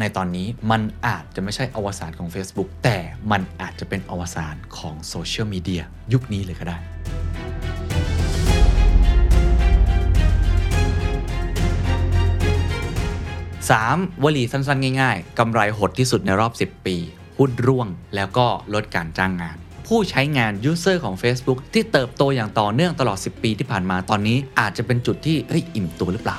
ในตอนนี้มันอาจจะไม่ใช่อวสานของ Facebook แต่มันอาจจะเป็นอวสานของโซเชียลมีเดียยุคนี้เลยก็ได้ 3 วลีสั้นๆ ง่ายๆกำไรหดที่สุดในรอบ 10 ปี หุ้นร่วงแล้วก็ลดการจ้างงาน ผู้ใช้งาน user ของ Facebook ที่เติบโตอย่างต่อเนื่องตลอด 10 ปีที่ผ่านมาตอนนี้อาจจะเป็นจุดที่เฮ้ยอิ่มตัวหรือเปล่า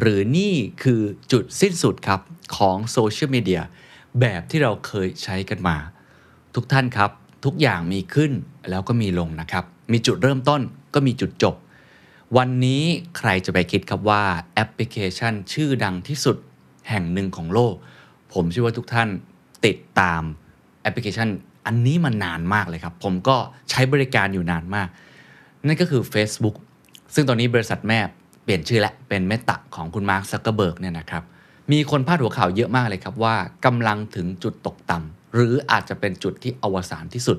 หรือนี่คือจุดสิ้นสุดครับของโซเชียลมีเดียแบบที่เราเคยใช้กันมา ทุกท่านครับ ทุกอย่างมีขึ้นแล้วก็มีลงนะครับ มีจุดเริ่มต้นก็มีจุดจบ วันนี้ใครจะไปคิดครับว่าแอปพลิเคชันชื่อดังที่สุดแห่งหนึ่งของโลก ผมเชื่อว่าทุกท่านติดตามแอปพลิเคชันอันนี้มานานมากเลยครับ ผมก็ใช้บริการอยู่นานมาก นั่นก็คือ Facebook ซึ่งตอนนี้บริษัทแม่ เปลี่ยนชื่อและเป็น Meta ของคุณมาร์คซักเกอร์เบิร์กเนี่ยนะครับมีคนพาดหัวข่าวเยอะมากเลยครับว่ากำลังถึงจุดตกต่ำหรืออาจจะเป็นจุดที่อวสานที่สุด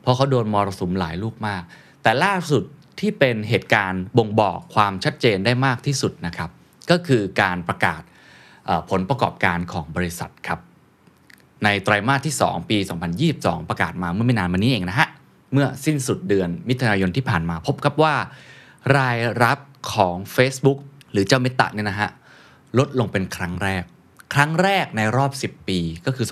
เพราะเขาโดนมรสุมหลายลูกมาก แต่ล่าสุดที่เป็นเหตุการณ์บ่งบอกความชัดเจนได้มากที่สุดนะครับก็คือการประกาศผลประกอบการของบริษัทครับในไตรมาสที่ 2 ปี 2022 ประกาศมาเมื่อไม่นานมานี้เองนะฮะ เมื่อสิ้นสุดเดือนมิถุนายนที่ผ่านมาพบครับว่า รายรับ ของ Facebook หรือเจ้าเมตาเนี่ยนะฮะลดลงเป็นครั้งแรก ครั้งแรกในรอบ 10 ปีก็คือ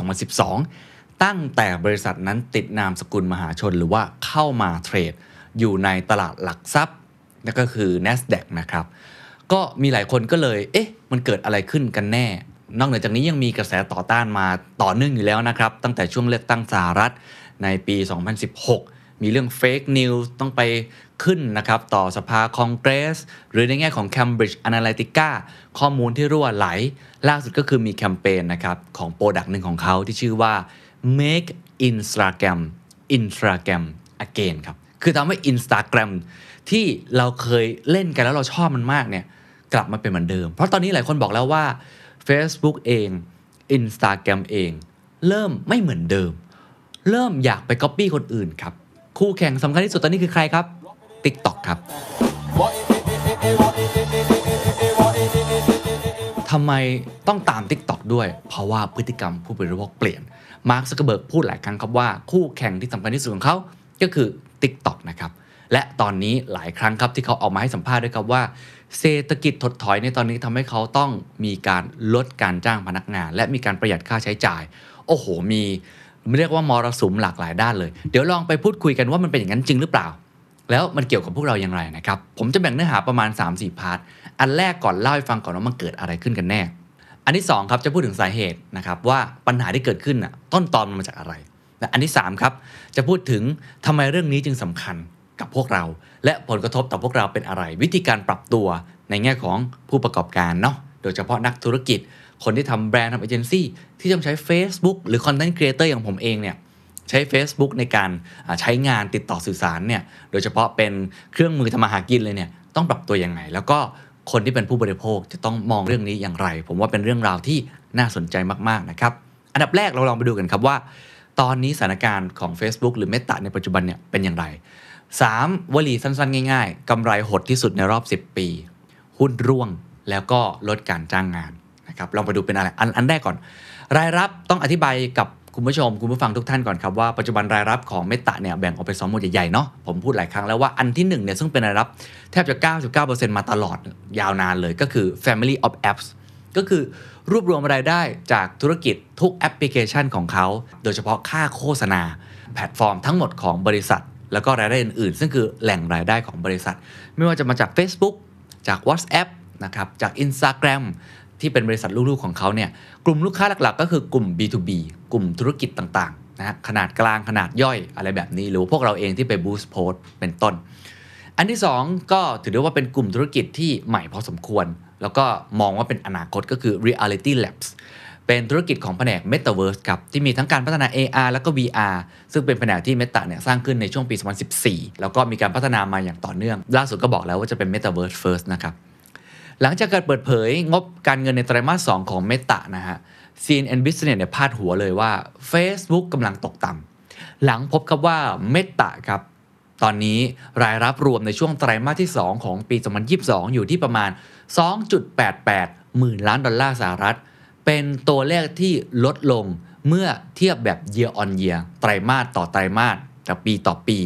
2012 ตั้งแต่บริษัทนั้นติดนามสกุลมหาชนหรือว่าเข้ามาเทรด อยู่ในตลาดหลักทรัพย์นั่นก็คือ NASDAQ นะครับ ก็มีหลายคนก็เลย เอ๊ะ มันเกิดอะไรขึ้นกันแน่ นอกเหนือจากนี้ยังมีกระแสต่อต้านมาต่อเนื่องอยู่แล้วนะครับ ตั้งแต่ช่วงเลือกตั้งสหรัฐในปี 2016 มีเรื่อง fake news ต้องไปขึ้นนะครับต่อสภาคองเกรส หรือในแง่ของ Cambridge Analytica ข้อมูลที่รั่วไหล ล่าสุดก็คือมีแคมเปญนะครับของ product หนึ่งของเขาที่ชื่อว่า make Instagram Instagram again ครับ คือทำให้ Instagram ที่เราเคยเล่นกันแล้วเราชอบมันมากเนี่ยกลับมาเป็นเหมือนเดิม เพราะตอนนี้หลายคนบอกแล้วว่า Facebook เอง Instagram เอง เริ่มไม่เหมือนเดิม เริ่มอยากไปก๊อปปี้คนอื่นครับ คู่แข่งสำคัญที่สุดตอนนี้คือใครครับ TikTok ครับทำไมต้องตาม TikTok ด้วย เพราะว่าพฤติกรรมผู้บริโภคเปลี่ยน มาร์คซักเบิร์กพูดหลายครั้งครับว่าคู่แข่งที่สำคัญที่สุดของเขาก็คือ TikTok นะครับ และตอนนี้หลายครั้งครับที่เขาออกมาให้สัมภาษณ์ด้วยครับว่า เศรษฐกิจถดถอยในตอนนี้ทำให้เขาต้องมีการลดการจ้างพนักงาน และมีการประหยัดค่าใช้จ่าย โอ้โห มี เรียกว่ามรสุมหลากหลายด้านเลย เดี๋ยวลองไปพูดคุยกันว่ามันเป็นอย่างนั้นจริงหรือเปล่า แล้วมันเกี่ยวกับพวกเราอย่างไรนะครับ ผมจะแบ่งเนื้อหาประมาณ 3-4 part อันแรกก่อนเล่าให้ฟังก่อนว่ามันเกิดอะไรขึ้นกันแน่ อันที่2ครับจะพูดถึงสาเหตุนะครับว่าปัญหาที่เกิดขึ้นน่ะต้นตอมันมาจากอะไร และอันที่3ครับจะพูดถึงทำไมเรื่องนี้จึงสำคัญกับพวกเรา และผลกระทบต่อพวกเราเป็นอะไร วิธีการปรับตัวในแง่ของผู้ประกอบการเนาะโดยเฉพาะนักธุรกิจ คนที่ทำแบรนด์ทำเอเจนซี่ที่ต้องใช้ Facebook หรือ content creator อย่างผมเองเนี่ยใช้ Facebook ในการใช้งานติดต่อสื่อสารเนี่ยโดยเฉพาะเป็นเครื่องมือทำมาหากินเลยเนี่ยต้องปรับตัวยังไง แล้วก็คนที่เป็นผู้บริโภคจะต้องมองเรื่องนี้อย่างไร ผมว่าเป็นเรื่องราวที่น่าสนใจมากๆนะครับอันดับแรกเราลองไปดูกันครับว่า ตอนนี้สถานการณ์ของ Facebook หรือ Meta ในปัจจุบันเนี่ยเป็นอย่างไร 3. วลีสั้นๆ ง่าย ๆกำไรหดที่สุดในรอบ 10 ปี หุ้นร่วงแล้วก็ลดการจ้างงาน นะครับลองไปดูเป็นอะไรอันอันแรกก่อน รายรับต้องอธิบายกับคุณผู้ชมคุณผู้ฟังทุกท่านก่อนครับว่าปัจจุบันรายรับของเมตาเนี่ยแบ่งออกเป็นสองหมวดใหญ่ๆเนาะผมพูดหลายครั้งแล้วว่าอันที่1เนี่ยซึ่งเป็นรายรับแทบจะ 99%มาตลอดยาวนานเลยก็คือ Family of Apps ก็คือรวบรวมรายได้จากธุรกิจทุกแอปพลิเคชันของเขา โดยเฉพาะค่าโฆษณา แพลตฟอร์มทั้งหมดของบริษัท แล้วก็รายได้อื่นๆ ซึ่งคือแหล่งรายได้ของบริษัท ไม่ว่าจะมาจาก Facebook จาก WhatsApp นะครับจาก Instagram ที่เป็นบริษัทลูกๆของเขาเนี่ยกลุ่มลูกค้าหลักๆ ก็คือกลุ่ม B2B กลุ่มธุรกิจต่างๆนะฮะขนาดกลางขนาดย่อยอะไรแบบนี้ หรือพวกเราเองที่ไป boost post เป็นต้น อันที่ 2 ก็ถือได้ว่าเป็นกลุ่มธุรกิจที่ใหม่พอสมควร แล้วก็มองว่าเป็นอนาคตก็คือ Reality Labs เป็นธุรกิจของแผนก Metaverse ครับ ที่มีทั้งการพัฒนา AR แล้วก็ VR ซึ่งเป็นแผนกที่ Meta เนี่ยสร้างขึ้นในช่วงปี 2014 แล้วก็มีการพัฒนามาอย่างต่อเนื่อง ล่าสุดก็บอกแล้วว่าจะเป็น Metaverse First นะครับ หลังจากการเปิดเผยงบการเงินในไตรมาส 2 ของ Meta นะฮะ CNN Business เนี่ยพาดหัวเลยว่า Facebook กำลังตกต่ำหลังพบครับว่า Meta ครับ ตอนนี้รายรับรวมในช่วงไตรมาสที่ 2 ของปี 2022 อยู่ที่ประมาณ 2.88 หมื่นล้านดอลลาร์สหรัฐ เป็นตัวเลขที่ลดลงเมื่อเทียบแบบ year on year ไตรมาสต่อไตรมาสจากปีต่อปี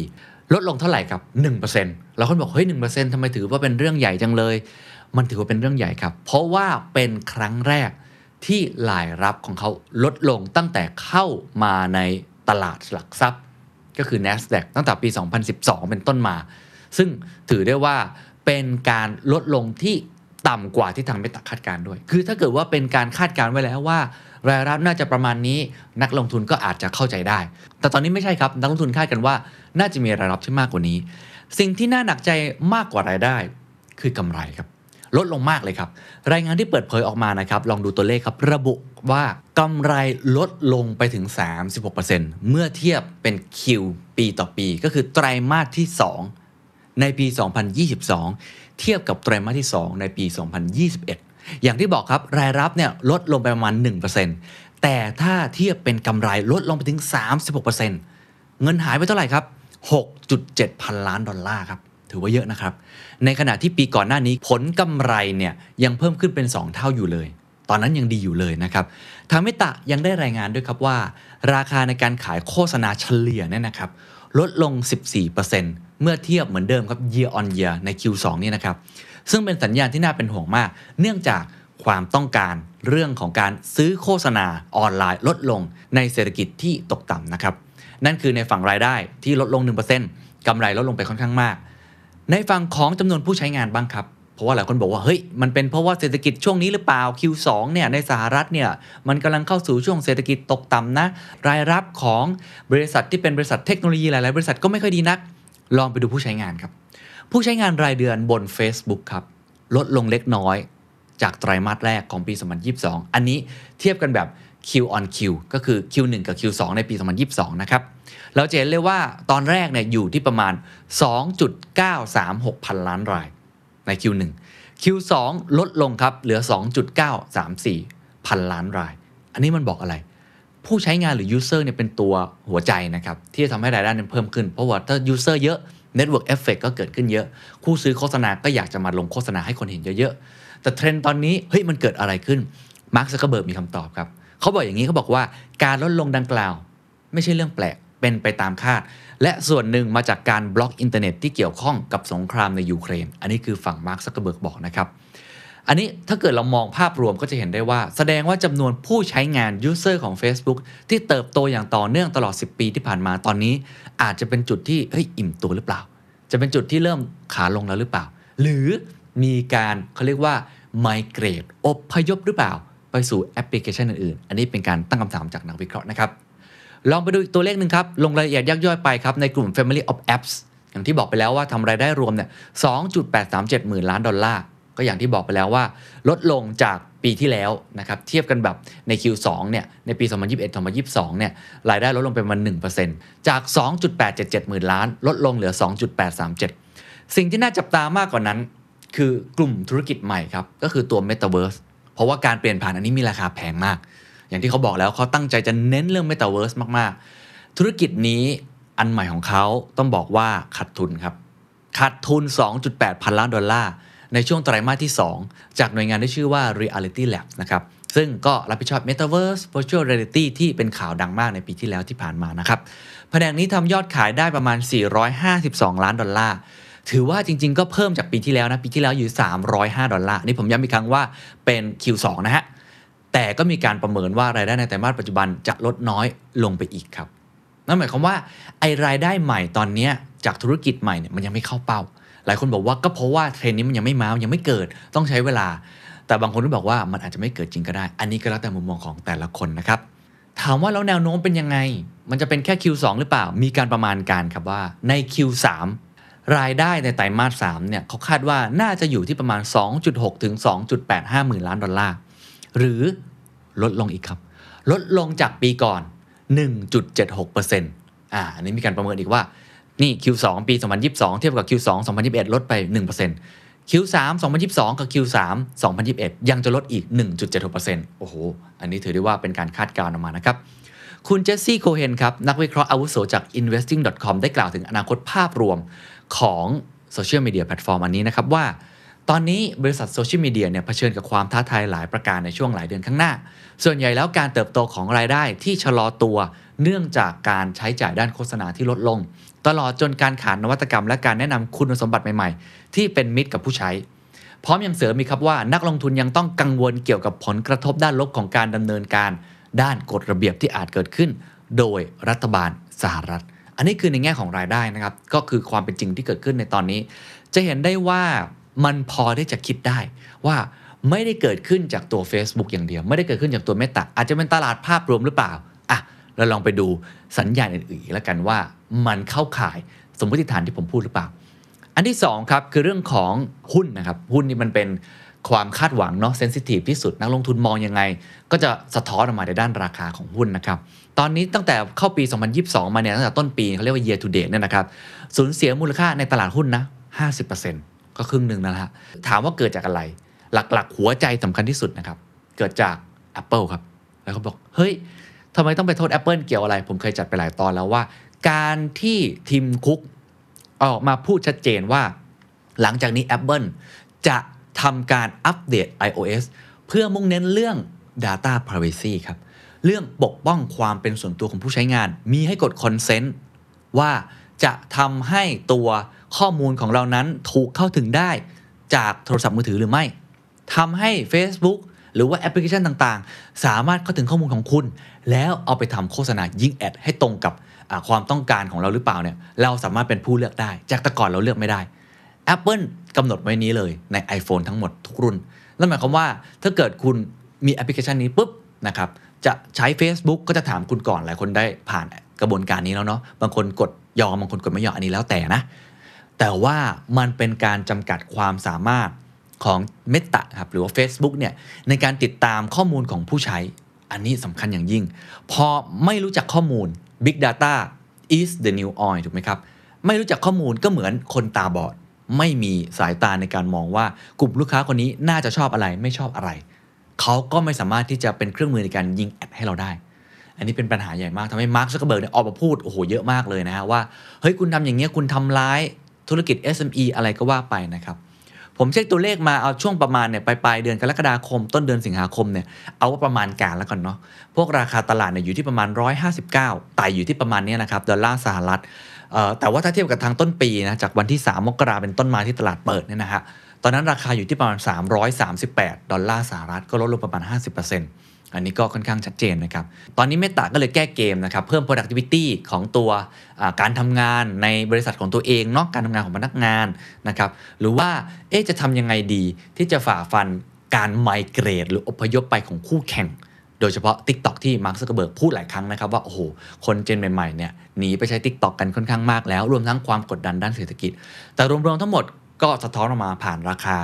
ลดลงเท่าไหร่ครับ 1%แล้วคนบอกเฮ้ย1%ทำไมถือว่าเป็นเรื่องใหญ่จังเลย มันถือว่าเป็นเรื่องใหญ่ครับ เพราะว่าเป็นครั้งแรกที่รายรับของเขาลดลงตั้งแต่เข้ามาในตลาดหลักทรัพย์ ก็คือ NASDAQ ตั้งแต่ปี 2012 เป็นต้นมา ซึ่งถือได้ว่าเป็นการลดลงที่ต่ำกว่าที่ทางเมตาคาดการ์ด้วย คือถ้าเกิดว่าเป็นการคาดการไว้แล้วว่า รายรับน่าจะประมาณนี้นักลงทุนก็อาจจะเข้าใจได้ แต่ตอนนี้ไม่ใช่ครับ นักลงทุนคาดกันว่า น่าจะมีรายรับที่มากกว่านี้ สิ่งที่น่าหนักใจมากกว่ารายได้ คือกำไรครับ ลดลงมากเลยครับ รายงานที่เปิดเผยออกมานะครับลองดูตัวเลขครับ ระบุว่ากำไรลดลงไปถึง 36%เมื่อเทียบเป็นคิวปีต่อปี ก็คือไตรมาสที่ 2 ในปี 2022 เทียบกับไตรมาสที่ 2 ในปี 2021 อย่างที่บอกครับรายรับเนี่ยลดลงไปประมาณ 1%แต่ถ้าเทียบเป็นกำไรลดลงไปถึง 36%เงินหายไปเท่าไหร่ครับ 6.7 พันล้านดอลลาร์ครับ ถือว่าเยอะนะครับ ในขณะที่ปีก่อนหน้านี้ผลกำไรเนี่ยยังเพิ่มขึ้นเป็น 2 เท่าอยู่เลย ตอนนั้นยังดีอยู่เลยนะครับทางเมตะยังได้รายงานด้วยครับว่า ราคาในการขายโฆษณาเฉลี่ยเนี่ยนะครับลดลง 14%เมื่อเทียบเหมือนเดิมครับ year on year ใน Q2 นี่นะครับซึ่งเป็นสัญญาณที่น่าเป็นห่วงมาก เนื่องจากความต้องการเรื่องของการซื้อโฆษณาออนไลน์ลดลงในเศรษฐกิจที่ตกต่ำนะครับ นั่นคือในฝั่งรายได้ที่ลดลง 1%กำไรลดลงไปค่อนข้างมาก ในฝั่งของจำนวนผู้ใช้งานบ้างครับ เพราะว่าหลายคนบอกว่าเฮ้ยมันเป็นเพราะว่าเศรษฐกิจช่วงนี้หรือเปล่า Q2 เนี่ยในสหรัฐเนี่ยมันกำลังเข้าสู่ช่วงเศรษฐกิจตกต่ำนะ รายรับของบริษัทที่เป็นบริษัทเทคโนโลยีหลายๆบริษัทก็ไม่ค่อยดีนัก ลองไปดูผู้ใช้งานครับ ผู้ใช้งานรายเดือนบน Facebook ครับลดลงเล็กน้อย จากไตรมาสแรกของปี 2022 อันนี้เทียบกันแบบ Q on Q ก็คือ Q1 กับ Q2 ในปี 2022 นะครับ เราจะเห็นเลยว่าตอนแรกเนี่ยอยู่ที่ประมาณ 2.936 พันล้านรายใน Q1 Q2 ลดลงครับเหลือ 2.934 พันล้านราย อันนี้มันบอกอะไร ผู้ใช้งานหรือ user เนี่ยเป็นตัวหัวใจนะครับ ที่จะทำให้รายได้นั้นเพิ่มขึ้น เพราะว่าถ้า user เยอะ network effect ก็เกิดขึ้นเยอะผู้ซื้อโฆษณาก็อยากจะมาลงโฆษณาให้คนเห็นเยอะๆแต่เทรนด์ตอนนี้เฮ้ยมันเกิดอะไรขึ้นมาร์คซักเกอร์เบิร์กมีคำตอบครับ เขาบอกอย่างนี้เขาบอกว่าการลดลงดังกล่าว ไม่ใช่เรื่องแปลกเป็นไปตามคาด และส่วนหนึ่งมาจากการบล็อกอินเทอร์เน็ตที่เกี่ยวข้องกับสงครามในยูเครน อันนี้คือฝั่งมาร์คซักเกอร์เบิร์กบอกนะครับ อันนี้ถ้าเกิดเรามองภาพรวมก็จะเห็นได้ว่า แสดงว่าจำนวนผู้ใช้งาน User ของ Facebook ที่เติบโตอย่างต่อเนื่องตลอด 10 ปีที่ผ่านมาตอนนี้ อาจจะเป็นจุดที่เฮ้ยอิ่มตัวหรือเปล่า จะเป็นจุดที่เริ่มขาลงแล้วหรือเปล่า หรือมีการเขาเรียกว่า migrate อพยพหรือเปล่า ไปสู่แอปพลิเคชันอื่นๆ อันนี้เป็นการตั้งคำถามจากนักวิเคราะห์นะครับ ลองไปดูอีกตัวเลขหนึ่งครับ ลงรายละเอียดยักย่อยไปครับ ในกลุ่ม Family of Apps อย่างที่บอกไปแล้วว่าทำรายได้รวมเนี่ย 2.837 หมื่นล้านดอลลาร์ ก็อย่างที่บอกไปแล้วว่า ลดลงจากปีที่แล้วนะครับ เทียบกันแบบใน Q2 เนี่ย ในปี 2021-2022 เนี่ย รายได้ลดลงไปประมาณ1%จาก 2.877 หมื่นล้าน ลดลงเหลือ 2.837 สิ่งที่น่าจับตามากกว่านั้น คือกลุ่มธุรกิจใหม่ครับ ก็คือตัว Metaverse ราะว่าการเปลี่ยนผ่านอันนี้มีราคาแพงมาก อย่างที่เขาบอกแล้วเขาตั้งใจจะเน้นเรื่อง Metaverse มากๆ ธุรกิจนี้อันใหม่ของเขาต้องบอกว่าขาดทุนครับขาดทุน 2.8 พันล้านดอลลาร์ในช่วงไตรมาสที่ 2 จากหน่วยงานที่ชื่อว่า Reality Lab นะครับซึ่งก็รับผิดชอบ Metaverse Virtual Reality ที่เป็นข่าวดังมากในปีที่แล้วที่ผ่านมานะครับแผนกนี้ทำยอดขายได้ประมาณ 452 ล้านดอลลาร์ ถือว่าจริง ๆ ก็เพิ่มจากปีที่แล้วนะ ปีที่แล้วอยู่ 305 ดอลลาร์นี่ผมย้ำอีกครั้งว่าเป็น Q2 นะฮะ แต่ก็มีการประเมินว่ารายได้ในไตรมาสปัจจุบันจะลดน้อยลงไปอีกครับ นั่นหมายความว่าไอรายได้ใหม่ตอนนี้จากธุรกิจใหม่เนี่ยมันยังไม่เข้าเป้า หลายคนบอกว่าก็เพราะว่าเทรนนี้มันยังไม่มามันยังไม่เกิดต้องใช้เวลา แต่บางคนก็บอกว่ามันอาจจะไม่เกิดจริงก็ได้ อันนี้ก็แล้วแต่มุมมองของแต่ละคนนะครับถามว่าแล้วแนวโน้มเป็นยังไง มันจะเป็นแค่ Q2 หรือเปล่า มีการประมาณการครับว่าใน Q3 รายได้ในไตรมาส3เนี่ยเขาคาดว่าน่าจะอยู่ที่ประมาณ 2.6 ถึง 2.85 หมื่นล้านดอลลาร์ หรือลดลงอีกครับ ลดลงจากปีก่อน 1.76%อ่าอันนี้มีการประเมินอีกว่า นี่ Q2 ปี 2022 เทียบกับ Q2 2021 ลดไป 1% Q3 2022 กับ Q3 2021 ยังจะลดอีก 1.76%โอ้โห อันนี้ถือได้ว่าเป็นการคาดการณ์ออกมานะครับคุณเจสซี่โคเฮนครับ นักวิเคราะห์อาวุโสจาก investing.com ได้กล่าวถึงอนาคตภาพรวม ของโซเชียลมีเดียแพลตฟอร์มอันนี้นะครับว่า ตอนนี้บริษัทโซเชียลมีเดียเนี่ยเผชิญกับความท้าทายหลายประการในช่วงหลายเดือนข้างหน้า ส่วนใหญ่แล้วการเติบโตของรายได้ที่ชะลอตัว เนื่องจากการใช้จ่ายด้านโฆษณาที่ลดลง ตลอดจนการขาดนวัตกรรม และการแนะนำคุณสมบัติใหม่ๆ ที่เป็นมิตรกับผู้ใช้พร้อมยังเสริมมีครับว่านักลงทุนยังต้องกังวลเกี่ยวกับผลกระทบด้านลบของการดำเนินการ ด้านกฎระเบียบที่อาจเกิดขึ้น โดยรัฐบาลสหรัฐ อันนี้คือในแง่ของรายได้นะครับ ก็คือความเป็นจริงที่เกิดขึ้นในตอนนี้ จะเห็นได้ว่ามันพอที่จะคิดได้ว่าไม่ได้เกิดขึ้นจากตัว Facebook อย่างเดียว ไม่ได้เกิดขึ้นจากตัวเมตาอาจจะเป็นตลาดภาพรวมหรือเปล่าอะเราลองไปดูสัญญาณอื่นๆแล้วกันว่ามันเข้าข่ายสมมติฐานที่ผมพูดหรือเปล่า อันที่2ครับคือเรื่องของหุ้นนะครับหุ้นนี่มันเป็น ความคาดหวังเนาะเซนซิทีฟที่สุดนักลงทุนมองยังไง ก็จะสะท้อนออกมาในด้านราคาของหุ้นนะครับ ตอนนี้ตั้งแต่เข้าปี 2022 มาเนี่ยตั้งแต่ต้นปีเขาเรียกว่า year to date เนี่ยนะครับสูญเสียมูลค่าในตลาดหุ้นนะ 50%ก็ครึ่งหนึ่งนะฮะถามว่าเกิดจากอะไร หลักๆ หัวใจสำคัญที่สุดนะครับ เกิดจาก Apple ครับ แล้วเขาบอก เฮ้ยทำไมต้องไปโทษ Apple เกี่ยวอะไร ผมเคยจัดไปหลายตอนแล้วว่า การที่ทีมคุกออกมาพูดชัดเจนว่า หลังจากนี้ Apple จะ ทำการอัปเดต iOS เพื่อมุ่งเน้นเรื่อง Data Privacy ครับ เรื่องปกป้องความเป็นส่วนตัวของผู้ใช้งาน มีให้กด Consent ว่าจะทำให้ตัวข้อมูลของเรานั้นถูกเข้าถึงได้จากโทรศัพท์มือถือหรือไม่ทำให้ Facebook หรือว่าแอปพลิเคชันต่างๆ สามารถเข้าถึงข้อมูลของคุณ แล้วเอาไปทำโฆษณายิงแอดให้ตรงกับความต้องการของเราหรือเปล่าเนี่ยเราสามารถเป็นผู้เลือกได้ จากแต่ก่อนเราเลือกไม่ได้ Apple กำหนดไว้นี้เลยใน iPhone ทั้งหมดทุกรุ่น นั่นหมายความว่าถ้าเกิดคุณมีแอปพลิเคชันนี้ปุ๊บนะครับจะใช้ Facebook ก็จะถามคุณก่อนหลายคนได้ผ่านกระบวนการนี้แล้วเนาะบางคนกดยอมบางคนกดไม่ยอมอันนี้แล้วแต่นะ แต่ว่ามันเป็นการจำกัดความสามารถของ Meta ครับหรือว่า Facebook เนี่ยในการติดตามข้อมูลของผู้ใช้ อันนี้สำคัญอย่างยิ่ง พอไม่รู้จักข้อมูล Big Data is the new oil ถูกไหมครับ ไม่รู้จักข้อมูลก็เหมือนคนตาบอด ไม่มีสายตาในการมองว่ากลุ่มลูกค้าคนนี้น่าจะชอบอะไรไม่ชอบอะไร เขาก็ไม่สามารถที่จะเป็นเครื่องมือในการยิงแอดให้เราได้ อันนี้เป็นปัญหาใหญ่มากทำให้มาร์คซักเกอร์เบิร์กเนี่ยออกมาพูดโอ้โหเยอะมากเลยนะฮะว่าเฮ้ยคุณทำอย่างเงี้ยคุณทำร้ายธุรกิจ SME อะไรก็ว่าไปนะครับผมเช็คตัวเลขมาเอาช่วงประมาณเนี่ยปลายปลายเดือนกรกฎาคม ต้นเดือนสิงหาคมเนี่ยเอาว่าประมาณการแล้วกันเนาะพวกราคาตลาดเนี่ยอยู่ที่ประมาณ 159ไต่อยู่ที่ประมาณเนี้ยนะครับดอลลาร์สหรัฐ แต่ว่าถ้าเทียบกับทางต้นปีนะจากวันที่ 3 มกราเป็นต้นมาที่ตลาดเปิดเนี่ยนะฮะตอนนั้นราคาอยู่ที่ประมาณ 338 ดอลลาร์สหรัฐก็ลดลงประมาณ 50%อันนี้ก็ค่อนข้างชัดเจนนะครับ ตอนนี้เมตาก็เลยแก้เกมนะครับ เพิ่ม productivity ของตัวการทำงานในบริษัทของตัวเองเนาะการทำงานของพนักงานนะครับ หรือว่าเอ๊ะจะทำยังไงดีที่จะฝ่าฟันการ migrate หรืออพยพไปของคู่แข่ง โดยเฉพาะ TikTok ที่มาร์คซักเบิร์กพูดหลายครั้งนะครับว่า โอ้โห คนเจนใหม่ๆเนี่ยหนีไปใช้ TikTok กันค่อนข้างมากแล้ว รวมทั้งความกดดันด้านเศรษฐกิจ แต่รวมๆทั้งหมดก็สะท้อนออกมาผ่านราคา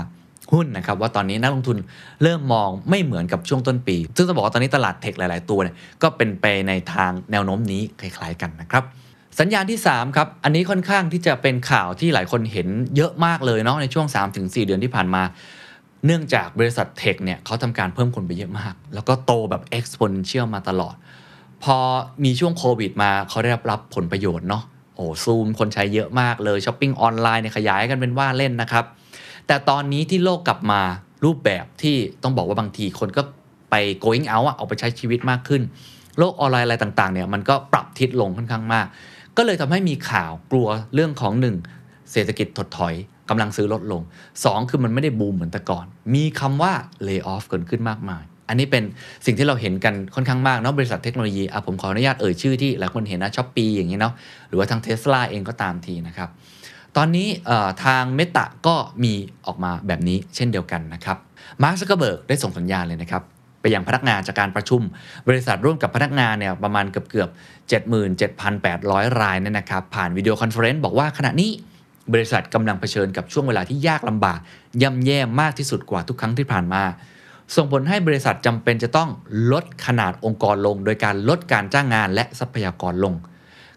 หุ้นนะครับว่าตอนนี้นักลงทุนเริ่มมองไม่เหมือนกับช่วงต้นปี ซึ่งต้องบอกว่าตอนนี้ตลาด tech หลาย ๆ ตัวเนี่ยก็เป็นไปในทางแนวโน้มนี้คล้าย ๆ กันนะครับสัญญาณที่ 3 ครับ อันนี้ค่อนข้างที่จะเป็นข่าวที่หลายคนเห็นเยอะมากเลยเนาะในช่วง 3-4 เดือนที่ผ่านมา เนื่องจากบริษัท tech เนี่ยเขาทำการเพิ่มคนไปเยอะมาก แล้วก็โตแบบ exponential มาตลอด พอมีช่วงโควิดมาเขาได้รับรับผลประโยชน์เนาะโอ้ซูมคนใช้เยอะมากเลยช้อปปิ้งออนไลน์เนี่ยขยายกันเป็นว่าเล่นนะครับ แต่ตอนนี้ที่โลกกลับมารูปแบบที่ต้องบอกว่าบางทีคนก็ไป going out อะเอาไปใช้ชีวิตมากขึ้น โลกออนไลน์อะไรต่างๆเนี่ยมันก็ปรับทิศลงค่อนข้างมาก ก็เลยทำให้มีข่าวกลัวเรื่องของ 1. เศรษฐกิจถดถอย กำลังซื้อลดลง 2. คือมันไม่ได้บูมเหมือนแต่ก่อน มีคำว่า lay off เกิดขึ้นมากมาย อันนี้เป็นสิ่งที่เราเห็นกันค่อนข้างมากเนาะบริษัทเทคโนโลยีอะผมขออนุญาตเอ่ยชื่อที่หลายคนเห็นนะช้อปปีอย่างนี้เนาะหรือว่าทางเทสลาเองก็ตามทีนะครับ ตอนนี้ทางเมตาก็มีออกมาแบบนี้เช่นเดียวกันนะครับมาร์คซักเกอเบิร์กได้ส่งสัญญาณเลยนะครับไปยังพนักงานจากการประชุม บริษัทร่วมกับพนักงานเนี่ยประมาณเกือบเกือบ77,800 รายเนี่ยนะครับผ่าน video conference บอกว่าขณะนี้ บริษัทกำลังเผชิญกับช่วงเวลาที่ยากลำบากย่ำแย่มากที่สุดกว่าทุกครั้งที่ผ่านมา ส่งผลให้บริษัทจำเป็นจะต้องลดขนาดองค์กรลง โดยการลดการจ้างงานและทรัพยากรลง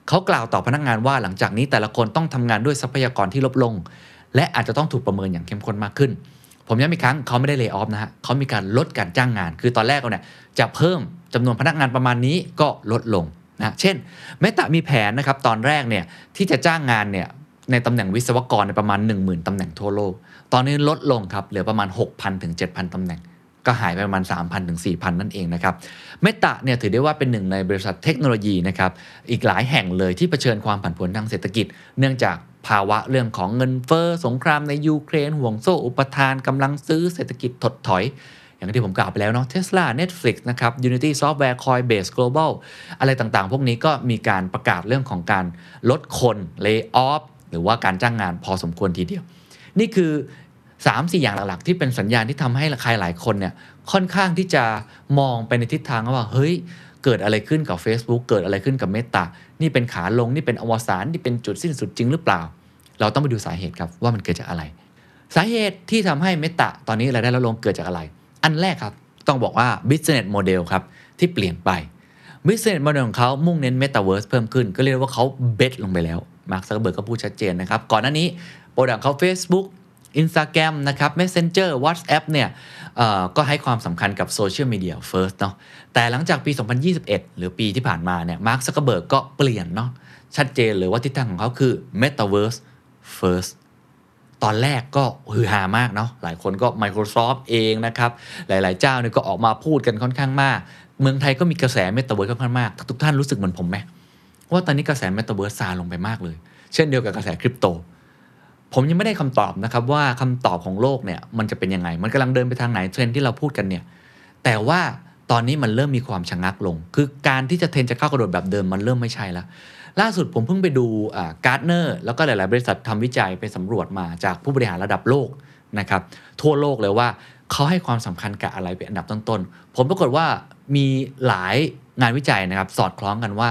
เขากล่าวต่อพนักงานว่าหลังจากนี้แต่ละคนต้องทำงานด้วยทรัพยากรที่ลดลง และอาจจะต้องถูกประเมินอย่างเข้มข้นมากขึ้น ผมย้ำอีกครั้งเขาไม่ได้เลิกออฟนะฮะเขามีการลดการจ้างงาน คือตอนแรกเนี่ยจะเพิ่มจำนวนพนักงานประมาณนี้ก็ลดลงนะเช่นเมตามีแผนนะครับตอนแรกเนี่ยที่จะจ้างงานเนี่ย ในตำแหน่งวิศวกรในประมาณ 10,000 ตำแหน่งทั่วโลก ตอนนี้ลดลงครับเหลือประมาณ 6,000 ถึง 7,000 ตำแหน่ง ก็หายไปประมาณ 3,000 ถึง 4,000 นั่นเองนะครับ เมตาเนี่ยถือได้ว่าเป็นหนึ่งในบริษัทเทคโนโลยีนะครับอีกหลายแห่งเลยที่เผชิญความผันผวนทางเศรษฐกิจ เนื่องจากภาวะเรื่องของเงินเฟ้อสงครามในยูเครน ห่วงโซ่อุปทานกำลังซื้อเศรษฐกิจถดถอยอย่างที่ผมกล่าวไปแล้วเนาะ Tesla Netflix นะครับ Unity Software Coinbase Global อะไรต่างๆ พวกนี้ก็มีการประกาศเรื่องของการลดคน lay off หรือว่าการจ้างงานพอสมควรทีเดียว นี่คือ 3 4 อย่างหลักๆ ที่เป็นสัญญาณที่ทำให้ใครหลายคนเนี่ยค่อนข้างที่จะมองไปในทิศทางว่าเฮ้ยเกิดอะไรขึ้นกับ Facebook เกิดอะไรขึ้นกับเมตานี่เป็นขาลงนี่เป็นอวสานนี่เป็นจุดสิ้นสุดจริงหรือเปล่า เราต้องไปดูสาเหตุครับว่ามันเกิดจากอะไร สาเหตุที่ทำให้เมตาตอนนี้รายได้ลดลงเกิดจากอะไร อันแรกครับต้องบอกว่า business model ครับที่เปลี่ยนไป business model ของเขามุ่งเน้น metaverse เพิ่มขึ้น ก็เรียกว่าเขาbet ลงไปแล้ว มาร์คซักเบิร์กก็พูดชัดเจนนะครับ ก่อนหน้านี้ product เขา Facebook Instagram นะครับ Messenger WhatsApp เนี่ยก็ให้ความสำคัญกับโซเชียลมีเดีย first เนาะแต่หลังจากปี 2021 หรือปีที่ผ่านมาเนี่ยมาร์คซักเบิร์กก็เปลี่ยนเนาะชัดเจนเลยว่าทิศทางของเขาคือ metaverse first ตอนแรกก็ฮือฮามากเนาะหลายคนก็ Microsoft เองนะครับ หลายๆ เจ้าเนี่ยก็ออกมาพูดกันค่อนข้างมาก เมืองไทยก็มีกระแสเมตาเวิร์สค่อนข้างมาก ทุกท่านรู้สึกเหมือนผมไหม ว่าตอนนี้กระแสเมตาเวิร์สซาลงไปมากเลย เช่นเดียวกับกระแสคริปโต ผมยังไม่ได้คำตอบนะครับว่าคำตอบของโลกเนี่ยมันจะเป็นยังไง มันกำลังเดินไปทางไหนเทรนด์ที่เราพูดกันเนี่ยแต่ว่าตอนนี้มันเริ่มมีความชะงักลง คือการที่จะเทรนด์จะเข้ากระโดดแบบเดิมมันเริ่มไม่ใช่แล้ว ล่าสุดผมเพิ่งไปดู Gartner แล้วก็หลาย ๆ บริษัททำวิจัยไปสำรวจมาจากผู้บริหารระดับโลกนะครับทั่วโลกเลยว่าเขาให้ความสำคัญกับอะไรเป็นอันดับต้น ๆ ผมปรากฏว่ามีหลายงานวิจัยนะครับสอดคล้องกันว่า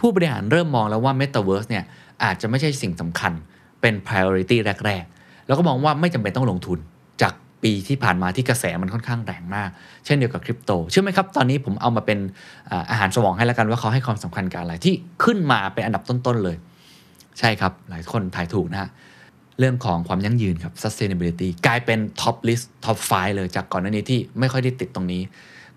ผู้บริหารเริ่มมองแล้วว่า Metaverse เนี่ยอาจจะไม่ใช่สิ่งสำคัญเป็น priority แรก ๆ แล้วก็มองว่าไม่จำเป็นต้องลงทุนจากปีที่ผ่านมาที่กระแสมันค่อนข้างแรงมาก เช่นเดียวกับคริปโตเชื่อไหมครับ ตอนนี้ผมเอามาเป็นอาอาหารสมองให้แล้วกันว่าเขาให้ความสำคัญกับอะไรที่ขึ้นมาเป็นอันดับต้น ๆ เลย ใช่ครับ หลายคนถ่ายถูกนะฮะเรื่องของความยั่งยืนครับ sustainability กลายเป็น top list top 5 เลยจากก่อนหน้านี้ที่ไม่ค่อยได้ติดตรงนี้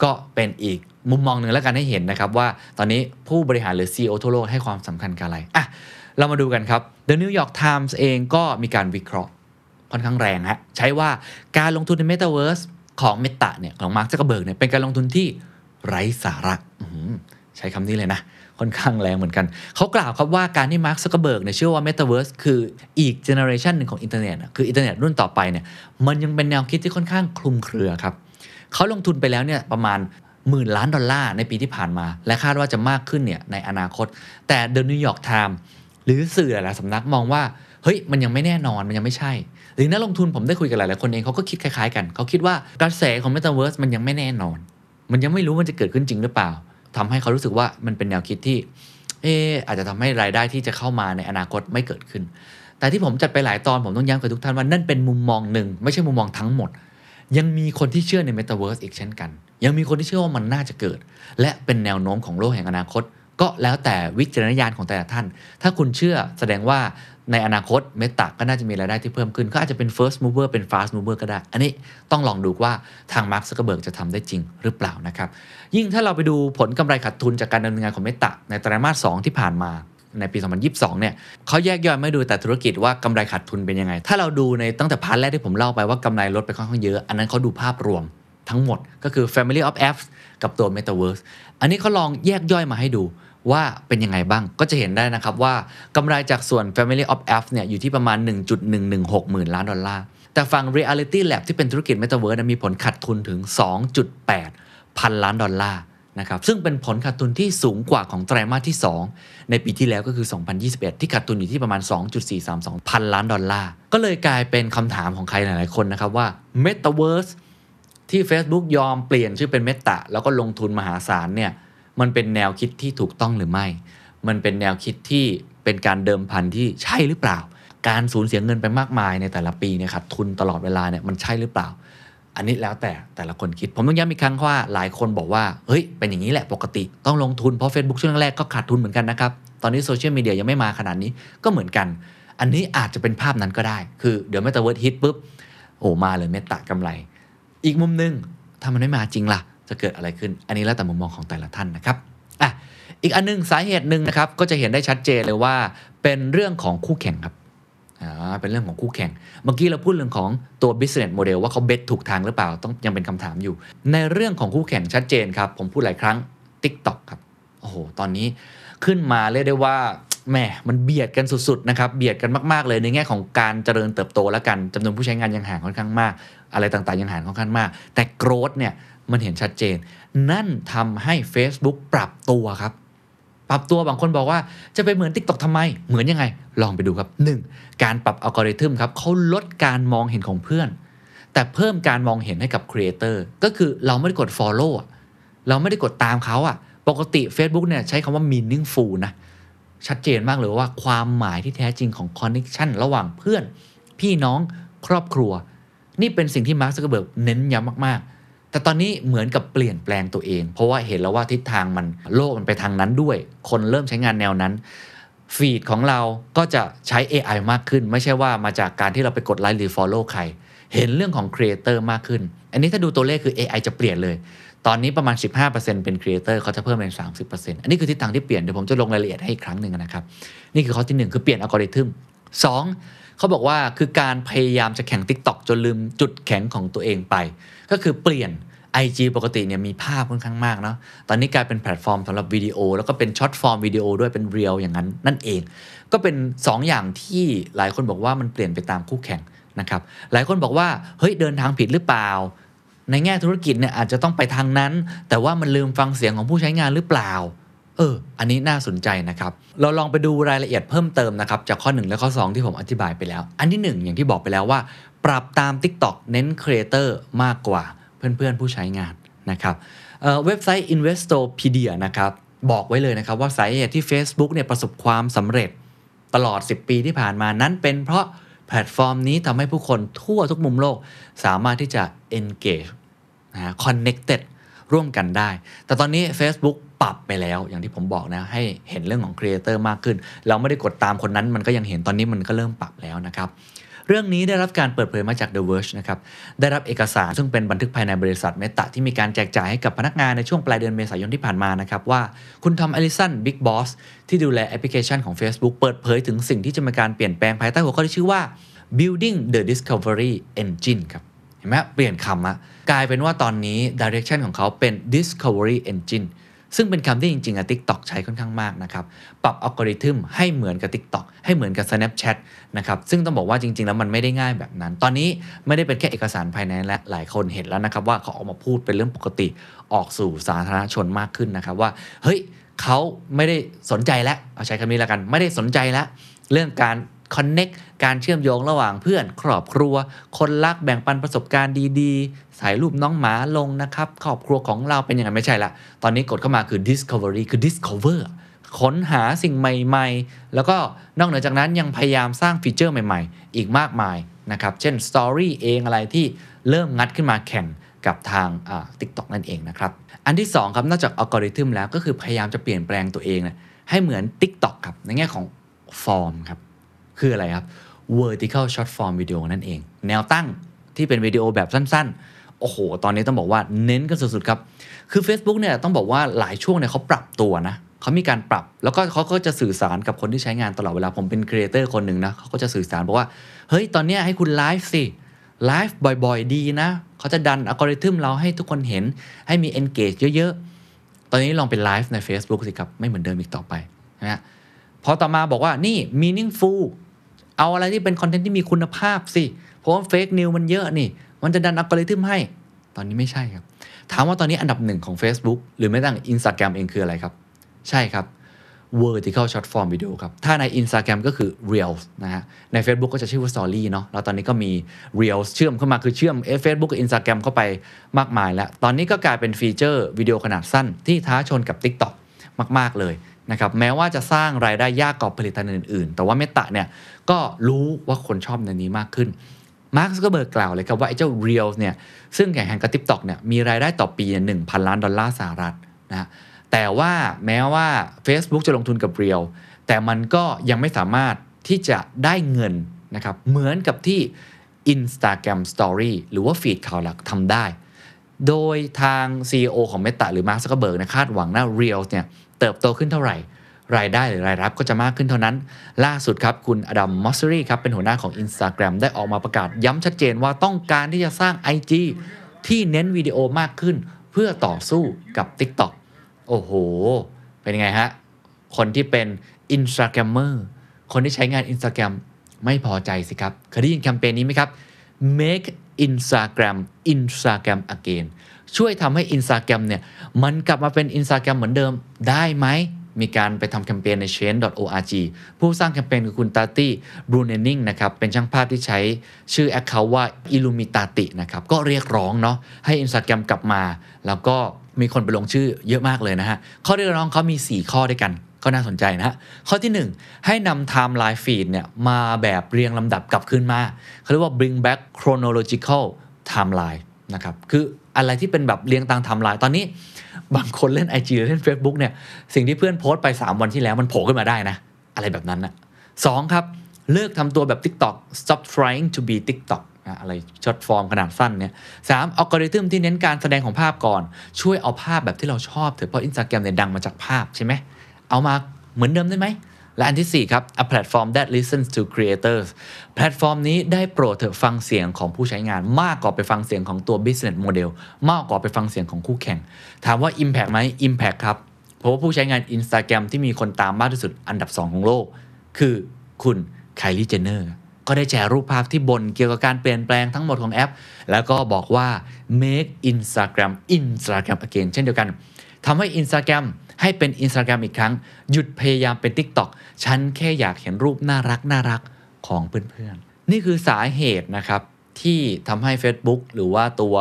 ก็เป็นอีก มุมมองหนึ่งแล้วกันให้เห็นนะครับว่าตอนนี้ผู้บริหารหรือ CEO ทั่วโลกให้ความสำคัญกับอะไรอะเรามาดูกันครับ The New York Times เองก็มีการวิเคราะห์ค่อนข้างแรงฮะใช้ว่าการลงทุนใน Metaverse ของ Meta เนี่ยของ Mark Zuckerberg เนี่ยเป็นการลงทุนที่ไร้สาระใช้คำนี้เลยนะ ค่อนข้างแรงเหมือนกัน เขากล่าวครับว่าการที่ Mark Zuckerberg เนี่ยเชื่อว่า Metaverse คืออีกเจเนอเรชันหนึ่งของอินเทอร์เน็ตอะคืออินเทอร์เน็ตรุ่นต่อไปเนี่ยมันยังเป็นแนวคิดที่ค่อนข้างคลุมเครือครับ เขาลงทุนไปแล้วเนี่ยประมาณ หมื่นล้านดอลลาร์ในปีที่ผ่านมา และคาดว่าจะมากขึ้นเนี่ยในอนาคต แต่ The New York Times หรือสื่อหลายๆสำนักมองว่าเฮ้ยมันยังไม่แน่นอนมันยังไม่ใช่ หรือนักลงทุนผมได้คุยกับหลายๆคนเองเขาก็คิดคล้ายๆกันเขาคิดว่ากระแสของ Metaverse มันยังไม่แน่นอน มันยังไม่รู้มันจะเกิดขึ้นจริงหรือเปล่าทำให้เขารู้สึกว่ามันเป็นแนวคิดที่เอออาจจะทำให้รายได้ที่จะเข้ามาในอนาคตไม่เกิดขึ้น แต่ที่ผมจัดไปหลายตอนผมต้องย้ำกับทุกท่านว่านั่นเป็นมุมมองหนึ่งไม่ใช่มุมมองทั้งหมด ยังมีคนที่เชื่อใน Metaverse อีกเช่นกัน ยังมีคนที่เชื่อว่ามันน่าจะเกิด และเป็นแนวโน้มของโลกแห่งอนาคต ก็แล้วแต่วิจารณญาณของแต่ละท่าน ถ้าคุณเชื่อแสดงว่าในอนาคตเมตาก็น่าจะมีรายได้ที่เพิ่มขึ้น ก็อาจจะเป็น first mover เป็น fast mover ก็ได้ อันนี้ต้องลองดูว่าทาง Mark Zuckerberg จะทำได้จริงหรือเปล่านะครับ ยิ่งถ้าเราไปดูผลกำไรขาดทุนจากการดำเนินงานของ Meta ในไตรมาส2ที่ผ่านมาในปี 2022 เนี่ยเขาแยกย่อยไม่ดูแต่ธุรกิจว่ากำไรขาดทุนเป็นยังไง ถ้าเราดูในตั้งแต่ part แรกที่ผมเล่าไปว่ากำไรลดไปค่อนข้างเยอะ อันนั้นเขาดูภาพรวม ทั้งหมดก็คือ Family of Apps กับตัว Metaverse อันนี้เขาลองแยกย่อยมาให้ดูว่าเป็นยังไงบ้างก็จะเห็นได้นะครับว่ากำไรจากส่วน Family of Apps เนี่ยอยู่ที่ประมาณ 1.116 หมื่นล้านดอลลาร์ แต่ฝั่ง Reality Lab ที่เป็นธุรกิจ Metaverse นะมีผลขาดทุนถึง 2.8 พันล้านดอลลาร์นะครับซึ่งเป็นผลขาดทุนที่สูงกว่าของไตรมาสที่ 2 ในปีที่แล้วก็คือ 2021 ที่ขาดทุนอยู่ที่ประมาณ 2.432 พันล้านดอลลาร์ ก็เลยกลายเป็นคำถามของใครหลายๆคนนะครับว่า Metaverse ที่ Facebook ยอมเปลี่ยนชื่อเป็น Meta แล้วก็ลงทุนมหาศาลเนี่ยมันเป็นแนวคิดที่ถูกต้องหรือไม่ มันเป็นแนวคิดที่เป็นการเดิมพันที่ใช่หรือเปล่า การสูญเสียเงินไปมากมายในแต่ละปีเนี่ยขาดทุนตลอดเวลาเนี่ยมันใช่หรือเปล่า อันนี้แล้วแต่แต่ละคนคิด ผมต้องย้ำอีกครั้งว่าหลายคนบอกว่าเฮ้ยเป็นอย่างนี้แหละปกติต้องลงทุนเพราะ Facebook ช่วงแรกก็ขาดทุนเหมือนกันนะครับตอนนี้โซเชียลมีเดียยังไม่มาขนาดนี้ก็เหมือนกัน อันนี้อาจจะเป็นภาพนั้นก็ได้ คือเดี๋ยวเมตาเวิร์ดฮิตปุ๊บโอ้มาเลย Meta กำไร อีกมุมหนึงถ้ามันไม่มาจริงล่ะ จะเกิดอะไรขึ้น อันนี้แล้วแต่มุมมองของแต่ละท่านนะครับอะอีกอันหนึงสาเหตุหนึ่งนะครับก็จะเห็นได้ชัดเจนเลยว่า เป็นเรื่องของคู่แข่งครับอ่าเป็นเรื่องของคู่แข่ง เมื่อกี้เราพูดเรื่องของตัว business model ว่าเขาเบสถูกทางหรือเปล่าต้องยังเป็นคำถามอยู่ ในเรื่องของคู่แข่งชัดเจนครับ ผมพูดหลายครั้ง TikTok ครับโอ้โหตอนนี้ขึ้นมาเรียกได้ว่า แหมมันเบียดกันสุดๆนะครับเบียดกันมากๆเลยในแง่ของการเจริญเติบโตแล้วกันจำนวนผู้ใช้งานยังห่างค่อนข้างมาก อะไรต่างๆยังห่างค่อนข้างมาก แต่ growth เนี่ยมันเห็นชัดเจน นั่นทำให้ Facebook ปรับตัวครับ ปรับตัวบางคนบอกว่าจะไปเหมือน TikTok ทำไม เหมือนยังไง ลองไปดูครับ 1. การปรับอัลกอริทึมครับเขาลดการมองเห็นของเพื่อน แต่เพิ่มการมองเห็นให้กับ creator ก็คือเราไม่ได้กด Follow เราไม่ได้กดตามเขาอะปกติ Facebook เนี่ยใช้คำว่า meaningful นะ ชัดเจนมากเลยว่าความหมายที่แท้จริงของ connection ระหว่างเพื่อน พี่น้องครอบครัว นี่เป็นสิ่งที่ Mark Zuckerberg เน้นย้ำมากๆ แต่ตอนนี้เหมือนกับเปลี่ยนแปลงตัวเอง เพราะว่าเห็นแล้วว่าทิศทางมันโลกมันไปทางนั้นด้วย คนเริ่มใช้งานแนวนั้น feed ของเราก็จะใช้ AI มากขึ้น ไม่ใช่ว่ามาจากการที่เราไปกดไลค์หรือ Follow ใคร เห็นเรื่องของ creator มากขึ้น อันนี้ถ้าดูตัวเลขคือ AI จะเปลี่ยนเลย ตอนนี้ประมาณ 15%เป็น creator เขาจะเพิ่มเป็น 30%อันนี้คือทิศทางที่เปลี่ยน เดี๋ยวผมจะลงรายละเอียดให้อีกครั้งหนึ่งนะครับ นี่คือข้อที่ 1 คือเปลี่ยนอัลกอริทึม 2. เขาบอกว่าคือการพยายามจะแข่ง TikTok จนลืมจุดแข็งของตัวเองไป ก็คือเปลี่ยน IG ปกติเนี่ยมีภาพค่อนข้างมากเนาะ ตอนนี้กลายเป็นแพลตฟอร์มสำหรับวิดีโอ แล้วก็เป็น short form video ด้วยเป็น Reels อย่างนั้นนั่นเอง ก็เป็น 2 อย่างที่หลายคนบอกว่ามันเปลี่ยนไปตามคู่แข่งนะครับ หลายคนบอกว่าเฮ้ยเดินทางผิดหรือเปล่า ในแง่ธุรกิจเนี่ยอาจจะต้องไปทางนั้น แต่ว่ามันลืมฟังเสียงของผู้ใช้งานหรือเปล่า เออ อันนี้น่าสนใจนะครับ เราลองไปดูรายละเอียดเพิ่มเติมนะครับจากข้อ 1 และข้อ 2 ที่ผมอธิบายไปแล้ว อันที่ 1 อย่างที่บอกไปแล้วว่า ปรับตาม TikTok เน้น creator มากกว่าเพื่อนๆผู้ใช้งานนะครับเอ่อเว็บไซต์ Investopedia นะครับบอกไว้เลยนะครับว่าสาเหตุที่ Facebook เนี่ยประสบความสำเร็จตลอด 10 ปีที่ผ่านมานั้นเป็นเพราะแพลตฟอร์มนี้ทำให้ผู้คนทั่วทุกมุมโลก สามารถที่จะ engage นะฮะ connected ร่วมกันได้ แต่ตอนนี้ Facebook ปรับไปแล้ว อย่างที่ผมบอกนะ ให้เห็นเรื่องของ Creator มากขึ้น เราไม่ได้กดตามคนนั้น มันก็ยังเห็นตอนนี้มันก็เริ่มปรับแล้วนะครับ เรื่องนี้ได้รับการเปิดเผยมาจาก The Verge นะครับ ได้รับเอกสารซึ่งเป็นบันทึกภายในบริษัท Meta ที่มีการแจกจ่ายให้กับพนักงานในช่วงปลายเดือนเมษายนที่ผ่านมานะครับ ว่าคุณ Tom Alison big boss ที่ดูแลแอปพลิเคชันของ Facebook เปิดเผยถึงสิ่งที่จะมีการเปลี่ยนแปลงภายใต้หัวข้อที่ชื่อว่า building the discovery engine ครับ เห็นไหมเปลี่ยนคำอะกลายเป็นว่าตอนนี้ direction ของเขาเป็น discovery engine ซึ่งเป็นคำที่จริงๆอะ TikTok ใช้ค่อนข้างมากนะครับ ปรับอัลกอริทึมให้เหมือนกับ TikTok ให้เหมือนกับ Snapchat นะครับ ซึ่งต้องบอกว่าจริง ๆ แล้วมันไม่ได้ง่ายแบบนั้น ตอนนี้ไม่ได้เป็นแค่เอกสารภายในและหลายคนเห็นแล้วนะครับ ว่าเขาออกมาพูดเป็นเรื่องปกติออกสู่สาธารณชนมากขึ้นนะครับว่า เฮ้ยเขาไม่ได้สนใจแล้วเอาใช้คำนี้แล้วกัน ไม่ได้สนใจแล้วเรื่องการ connect การเชื่อมโยงระหว่างเพื่อนครอบครัว คนรักแบ่งปันประสบการณ์ดีๆถ่ายรูปน้องหมาลงนะครับครอบครัวของเราเป็นยังไงไม่ใช่ละตอนนี้กดเข้ามาคือ discovery คือ discover ค้นหาสิ่งใหม่ๆ แล้วก็นอกเหนือจากนั้นยังพยายามสร้างฟีเจอร์ใหม่ๆ อีกมากมายนะครับ เช่น Story เองอะไรที่เริ่มงัดขึ้นมาแข่งกับทางอ่า TikTok นั่นเองนะครับ อันที่ 2 ครับ นอกจากอัลกอริทึมแล้วก็คือพยายามจะเปลี่ยนแปลงตัวเองนะให้เหมือน TikTok ครับในแง่ของฟอร์มครับ คืออะไรครับ vertical short form video นั่นเอง แนวตั้งที่เป็นวิดีโอแบบสั้นๆ โอ้โห ตอนนี้ต้องบอกว่าเน้นกันสุดๆครับ คือ Facebook เนี่ยต้องบอกว่าหลายช่วงเนี่ยเขาปรับตัวนะเขามีการปรับ แล้วก็เขาก็จะสื่อสารกับคนที่ใช้งานตลอดเวลา ผมเป็น creator คนหนึ่งนะเขาก็จะสื่อสารบอกว่า เฮ้ย ตอนนี้ให้คุณไลฟ์สิ ไลฟ์บ่อยๆ ดีนะ เขาจะดันอัลกอริทึมเราให้ทุกคนเห็น ให้มี engage เยอะๆ ตอนนี้ลองเป็นไลฟ์ใน Facebook สิครับ ไม่เหมือนเดิมอีกต่อไปนะฮะพอต่อมาบอกว่านี่ meaningful เอาอะไรที่เป็นคอนเทนต์ที่มีคุณภาพสิ เพราะว่าเฟกนิวมันเยอะนี่ มันจะดันอัลกอริทึมให้ ตอนนี้ไม่ใช่ครับ ถามว่าตอนนี้อันดับหนึ่งของ Facebook หรือแม้แต่ Instagram เองคืออะไรครับ ใช่ครับ vertical short form video ครับ ถ้าใน Instagram ก็คือ reels นะฮะ ใน Facebook ก็จะชื่อว่า story เนาะ แล้วตอนนี้ก็มี reels เชื่อมเข้ามาคือเชื่อม Facebook กับ Instagram เข้าไปมากมายแล้ว ตอนนี้ก็กลายเป็น feature วิดีโอขนาดสั้นที่ท้าชนกับ TikTok มาก ๆ เลย นะครับแม้ว่าจะสร้างรายได้ยากกว่าผลิตภัณฑ์อื่นๆ แต่ว่า Meta เนี่ยก็รู้ว่าคนชอบในนี้มากขึ้น Mark Zuckerberg กล่าวเลยครับว่าไอ้เจ้า Reels เนี่ยซึ่งแข่งขันกับ TikTok เนี่ยมีรายได้ต่อปีหนึ่งพันล้านดอลลาร์สหรัฐนะแต่ว่าแม้ว่า Facebook จะลงทุนกับ Reel แต่มันก็ยังไม่สามารถที่จะได้เงินนะครับเหมือนกับที่ Instagram Story หรือว่าฟีดข่าวหลักทำได้ โดยทาง CEO ของ Meta หรือ Mark Zuckerberg นะคาดหวังว่า Reels เนี่ย เติบโตขึ้นเท่าไหร่ รายได้หรือรายรับก็จะมากขึ้นเท่านั้น ล่าสุดครับคุณอดัมมอสซรีครับเป็นหัวหน้าของ Instagram ได้ออกมาประกาศย้ำชัดเจนว่าต้องการที่จะสร้าง IG ที่เน้นวิดีโอมากขึ้น เพื่อต่อสู้กับ TikTok โอ้โห เป็นไงฮะ คนที่เป็น Instagrammer คนที่ใช้งาน Instagram ไม่พอใจสิครับ เคยได้ยินแคมเปญนี้ไหมครับ make Instagram Instagram again ช่วยทำให้ Instagram เนี่ยมันกลับมาเป็น Instagram เหมือนเดิมได้ไหม มีการไปทำแคมเปญใน change.org ผู้สร้างแคมเปญคือคุณตาตี้บรูเนนิงนะครับ เป็นช่างภาพที่ใช้ชื่อแอคเคาท์ว่า Illumitati นะครับ ก็เรียกร้องเนาะให้ Instagram กลับมา แล้วก็มีคนไปลงชื่อเยอะมากเลยนะฮะ ข้อเรียกร้องเขามี 4 ข้อด้วยกันก็น่าสนใจนะฮะข้อที่ 1 ให้นำ timeline feed เนี่ยมาแบบเรียงลำดับกลับขึ้นมาเขาเรียกว่า bring back chronological timeline นะครับ คือ อะไรที่เป็นแบบเรียงตามไทม์ไลน์ตอนนี้ บางคนเล่น IG หรือเล่น Facebook เนี่ยสิ่งที่เพื่อนโพสต์ไป 3 วันที่แล้วมันโผล่ขึ้นมาได้นะ อะไรแบบนั้นนะสองครับ เลิกทำตัวแบบ TikTok stop trying to be TikTok อะไร short form ขนาดสั้นเนี่ยสามอัลกอริทึมที่เน้นการแสดงของภาพก่อน ช่วยเอาภาพแบบที่เราชอบเถอะเพราะ Instagram เนี่ยดังมาจากภาพใช่ไหมเอามาเหมือนเดิมได้ไหม และอันที่ 4 ครับ a platform that listens to creators แพลตฟอร์มนี้ได้โปรดเถอะฟังเสียงของผู้ใช้งาน มากกว่าไปฟังเสียงของตัว business model มากกว่าไปฟังเสียงของคู่แข่ง ถามว่า impact ไหม impact ครับ เพราะว่าผู้ใช้งาน Instagram ที่มีคนตามมากที่สุดอันดับ 2 ของโลก คือคุณไคลี่เจเนอร์ก็ได้แชร์รูปภาพที่บนเกี่ยวกับการเปลี่ยนแปลงทั้งหมดของแอป แล้วก็บอกว่า make Instagram Instagram again เช่นเดียวกันทำให้ Instagram ให้เป็น Instagram อีกครั้ง หยุดพยายามเป็น TikTok ฉันแค่อยากเห็นรูปน่ารักน่ารักของเพื่อนๆ นี่คือสาเหตุนะครับที่ทำให้ Facebook หรือว่าตัว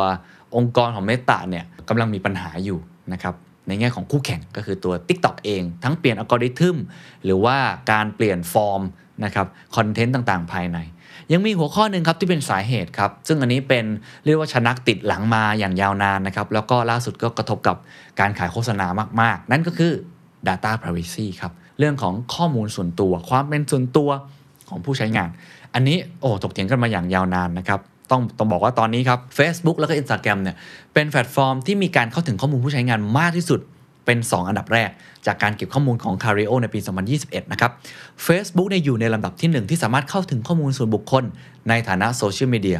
องค์กรของ Meta เนี่ยกำลังมีปัญหาอยู่นะครับในแง่ของคู่แข่งก็คือตัว TikTok เอง ทั้งเปลี่ยนอัลกอริทึมหรือว่าการเปลี่ยนฟอร์มนะครับคอนเทนต์ต่างๆ ภายใน ยังมีหัวข้อหนึ่งครับที่เป็นสาเหตุครับซึ่งอันนี้เป็นเรียกว่าชนักติดหลังมาอย่างยาวนานนะครับแล้วก็ล่าสุดก็กระทบกับการขายโฆษณามาก ๆ นั่นก็คือ Data Privacy ครับเรื่องของข้อมูลส่วนตัวความเป็นส่วนตัวของผู้ใช้งาน อันนี้โอ้ถกเถียงกันมาอย่างยาวนานนะครับต้องต้องบอกว่าตอนนี้ครับ Facebook แล้วก็ Instagram เนี่ยเป็นแพลตฟอร์มที่มีการเข้าถึงข้อมูลผู้ใช้งานมากที่สุด เป็น 2 อันดับแรก จากการเก็บข้อมูลของ c a r i o ในปี 2021 นะครับ Facebook เนี่ยอยู่ในลำดับที่ 1 ที่สามารถเข้าถึงข้อมูลส่วนบุคคล ในฐานะโซเชียลมีเดีย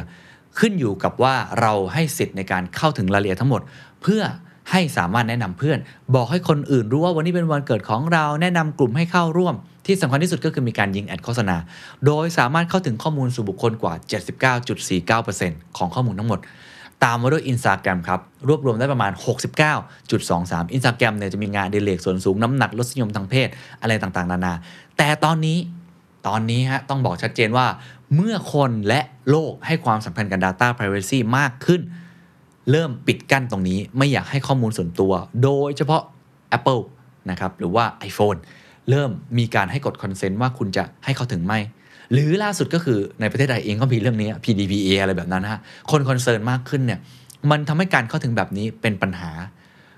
ขึ้นอยู่กับว่าเราให้สิทธิ์ในการเข้าถึงรายละเอียดทั้งหมด เพื่อให้สามารถแนะนำเพื่อน บอกให้คนอื่นรู้ว่าวันนี้เป็นวันเกิดของเราแนะนำกลุ่มให้เข้าร่วม ที่สำคัญที่สุดก็คือมีการยิงแอดโฆษณา โดยสามารถเข้าถึงข้อมูลส่วนบุคคลกว่า 79.49%ของข้อมูลทั้งหมด ตามมาด้วย Instagram ครับ รวบรวมได้ประมาณ 69.23 Instagram เนี่ยจะมีงานอดิเรกส่วนสูงน้ำหนักรสนิยมทางเพศอะไรต่างๆ นานา แต่ตอนนี้ตอนนี้ฮะต้องบอกชัดเจนว่าเมื่อคนและโลกให้ความสำคัญกับ Data Privacy มากขึ้น เริ่มปิดกั้นตรงนี้ไม่อยากให้ข้อมูลส่วนตัว โดยเฉพาะ Apple นะครับหรือว่า iPhone เริ่มมีการให้กด consent ว่าคุณจะให้เขาถึงไหม หรือล่าสุดก็คือในประเทศไทยเองก็มีเรื่องนี้ PDPA อะไรแบบนั้นนะฮะคน concern มากขึ้นเนี่ยมันทำให้การเข้าถึงแบบนี้เป็นปัญหา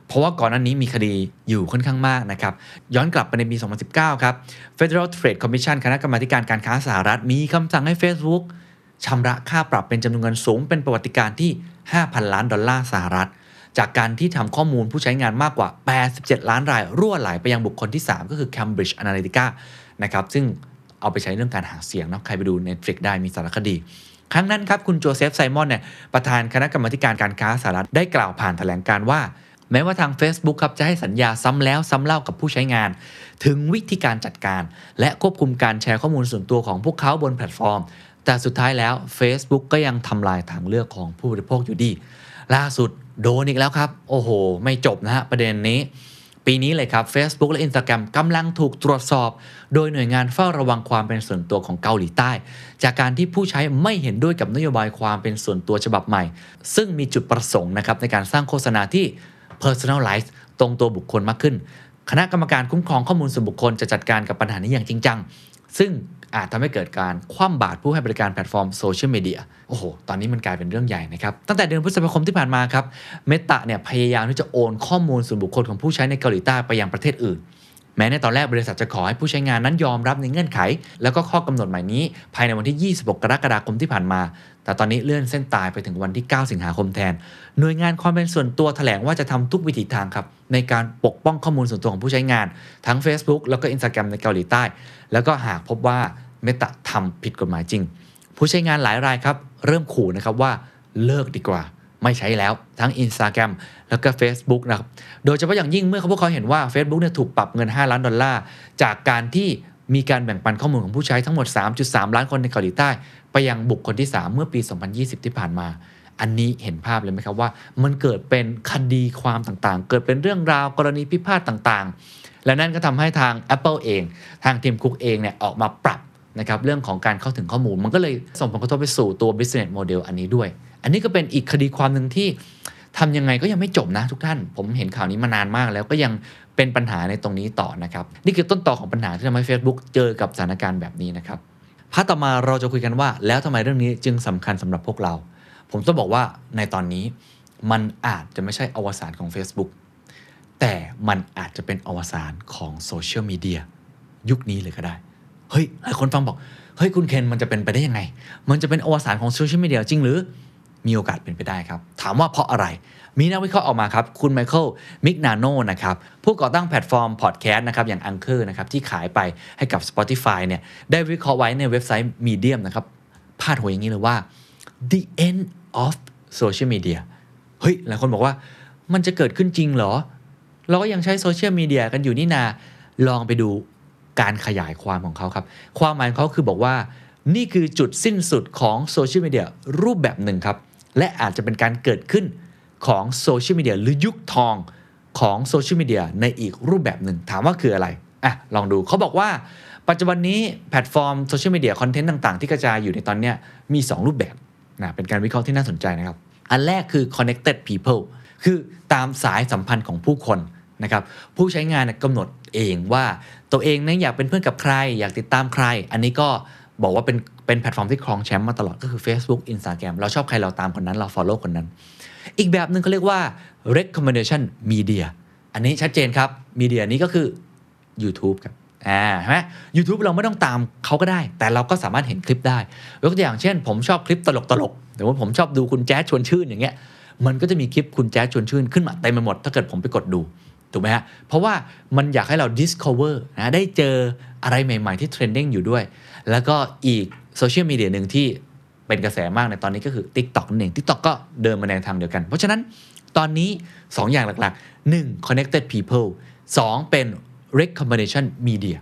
เพราะว่าก่อนหน้านี้มีคดีอยู่ค่อนข้างมากนะครับ ย้อนกลับไปในปี 2019 ครับ Federal Trade Commission คณะกรรมาธิการการค้าสหรัฐ มีคำสั่งให้ Facebook ชำระค่าปรับเป็นจำนวนเงินสูงเป็นประวัติการณ์ที่ 5,000 ล้านดอลลาร์สหรัฐ จากการที่ทำข้อมูลผู้ใช้งานมากกว่า 87 ล้านราย รั่วไหลไปยังบุคคลที่ 3 ก็คือ Cambridge Analytica นะครับซึ่ง เอาไปใช้เรื่องการหาเสียงเนาะใครไปดู Netflix ได้มีสารคดี ครั้งนั้นครับคุณโจเซฟไซมอนเนี่ยประธานคณะกรรมการการค้าสหรัฐได้กล่าวผ่านแถลงการณ์ว่า แม้ว่าทาง Facebook ครับจะให้สัญญาซ้ำแล้วซ้ำเล่ากับผู้ใช้งาน ถึงวิธีการจัดการ และควบคุมการแชร์ข้อมูลส่วนตัวของพวกเขาบนแพลตฟอร์ม แต่สุดท้ายแล้ว Facebook ก็ยังทำลายทางเลือกของผู้บริโภคอยู่ดี ล่าสุดโดนอีกแล้วครับ โอ้โห ไม่จบนะฮะประเด็นนี้ ปีนี้เลยครับ Facebook และ Instagram กำลังถูกตรวจสอบ โดยหน่วยงานเฝ้าระวังความเป็นส่วนตัวของเกาหลีใต้ จากการที่ผู้ใช้ไม่เห็นด้วยกับนโยบายความเป็นส่วนตัวฉบับใหม่ ซึ่งมีจุดประสงค์นะครับในการสร้างโฆษณาที่ personalize ตรงตัวบุคคลมากขึ้น คณะกรรมการคุ้มครองข้อมูลส่วนบุคคลจะจัดการกับปัญหานี้อย่างจริงจัง ซึ่ง อาจทำให้เกิดการคว่ำบาตรผู้ให้บริการแพลตฟอร์มโซเชียลมีเดียโอ้โห ตอนนี้มันกลายเป็นเรื่องใหญ่นะครับ ตั้งแต่เดือนพฤษภาคมที่ผ่านมาครับเมตาเนี่ยพยายามที่จะโอนข้อมูลส่วนบุคคลของผู้ใช้ในเกาหลีใต้ไปยังประเทศอื่น แม้ในตอนแรกบริษัทจะขอให้ผู้ใช้งานนั้นยอมรับในเงื่อนไข แล้วก็ข้อกำหนดใหม่นี้ ภายในวันที่ 26 กรกฎาคมที่ผ่านมา แต่ตอนนี้เลื่อนเส้นตายไปถึงวันที่ 9 สิงหาคมแทน หน่วยงานความเป็นส่วนตัวแถลงว่าจะทำทุกวิถีทางครับในการปกป้องข้อมูลส่วนตัวของผู้ใช้งาน ทั้ง Facebook แล้วก็ Instagram ในเกาหลีใต้ แล้วก็หากพบว่า เมตาทำผิดกฎหมายจริง ผู้ใช้งานหลายรายครับ เริ่มขู่นะครับว่าเลิกดีกว่า ไม่ใช้แล้วทั้ง Instagram แล้วก็ Facebook นะครับ โดยเฉพาะอย่างยิ่งเมื่อพวกเขาเห็นว่า Facebook เนี่ยถูกปรับเงิน 5 ล้านดอลลาร์ จากการที่มีการแบ่งปันข้อมูลของผู้ใช้ทั้งหมด 3.3 ล้านคนในเกาหลีใต้ ไปยังบุคคลที่ 3 เมื่อปี 2020 ที่ผ่านมา อันนี้เห็นภาพเลยไหมครับว่า มันเกิดเป็นคดีความต่างๆ เกิดเป็นเรื่องราวกรณีพิพาทต่างๆ และนั่นก็ทำให้ทาง Apple เอง ทางทีมคุกเองเนี่ยออกมาปรับ นะครับเรื่องของการเข้าถึงข้อมูล มันก็เลยส่งผลกระทบไปสู่ตัว business model อันนี้ด้วย อันนี้ก็เป็นอีกคดีความหนึ่งที่ทำยังไงก็ยังไม่จบนะทุกท่าน ผมเห็นข่าวนี้มานานมากแล้วก็ยังเป็นปัญหาในตรงนี้ต่อนะครับ นี่คือต้นตอของปัญหาที่ทำให้ Facebook เจอกับสถานการณ์แบบนี้นะครับพาร์ทต่อมาเราจะคุยกันว่า แล้วทำไมเรื่องนี้จึงสำคัญสำหรับพวกเรา ผมต้องบอกว่าในตอนนี้มันอาจจะไม่ใช่อวสานของ Facebook แต่มันอาจจะเป็นอวสานของโซเชียลมีเดียยุคนี้เลยก็ได้ เฮ้ยหลายคนฟังบอก เฮ้ยคุณเคนมันจะเป็นไปได้ยังไง มันจะเป็นอวสานของโซเชียลมีเดียจริงหรือ มีโอกาสเป็นไปได้ครับ ถามว่าเพราะอะไร มีนักวิเคราะห์ออกมาครับ คุณไมเคิล มิกนาโนนะครับ ผู้ก่อตั้งแพลตฟอร์มพอดแคสต์นะครับ อย่าง Anchor นะครับ ที่ขายไปให้กับ Spotify เนี่ย ได้วิเคราะห์ไว้ในเว็บไซต์ Medium นะครับ พาดหัวอย่างนี้เลยว่า the end of social media เฮ้ย หลายคนบอกว่า มันจะเกิดขึ้นจริงเหรอ เราก็ยังใช้โซเชียลมีเดียกันอยู่นี่นา ลองไปดู การขยายความของเขาครับ ความหมายของเขาคือบอกว่า นี่คือจุดสิ้นสุดของโซเชียลมีเดียรูปแบบหนึ่งครับ และอาจจะเป็นการเกิดขึ้นของโซเชียลมีเดียหรือยุคทองของโซเชียลมีเดียในอีกรูปแบบหนึ่ง ถามว่าคืออะไรอะลองดูเขาบอกว่าปัจจุบันนี้แพลตฟอร์มโซเชียลมีเดียคอนเทนต์ต่าง ๆ ที่กระจายอยู่ในตอนนี้มี 2 รูปแบบนะเป็นการวิเคราะห์ที่น่าสนใจนะครับ อันแรกคือ connected people คือตามสายสัมพันธ์ของผู้คน นะครับผู้ใช้งานเนี่ยกำหนดเองว่าตัวเองนั้นอยากเป็นเพื่อนกับใคร อยากติดตามใคร อันนี้ก็บอกว่าเป็นเป็นแพลตฟอร์มที่ครองแชมป์มาตลอดก็คือ Facebook Instagram เราชอบใครเราตามคนนั้นเรา follow คนนั้น อีกแบบหนึ่งเขาเรียกว่า recommendation media อันนี้ชัดเจนครับมีเดียนี้ก็คือ YouTube ครับอ่าใช่ไหม YouTube เราไม่ต้องตามเขาก็ได้ แต่เราก็สามารถเห็นคลิปได้ยกตัวอย่างเช่น ผมชอบคลิปตลกตลกๆแต่ว่าผมชอบดูคุณแจ๊สชวนชื่นอย่างเงี้ยมันก็จะมีคลิปคุณแจ๊สชวนชื่นขึ้นมาเต็มไปหมดถ้าเกิดผมไปกดดู ถูกไหมฮะ เพราะว่ามันอยากให้เรา discover นะได้เจออะไรใหม่ ๆ ที่ trending อยู่ด้วย แล้วก็อีกโซเชียลมีเดียหนึ่งที่เป็นกระแสมากในตอนนี้ก็คือ TikTok นั่นเอง TikTok ก็เดินมาในทางเดียวกัน เพราะฉะนั้นตอนนี้ 2 อย่างหลักๆ 1. connected people 2. เป็น recommendation media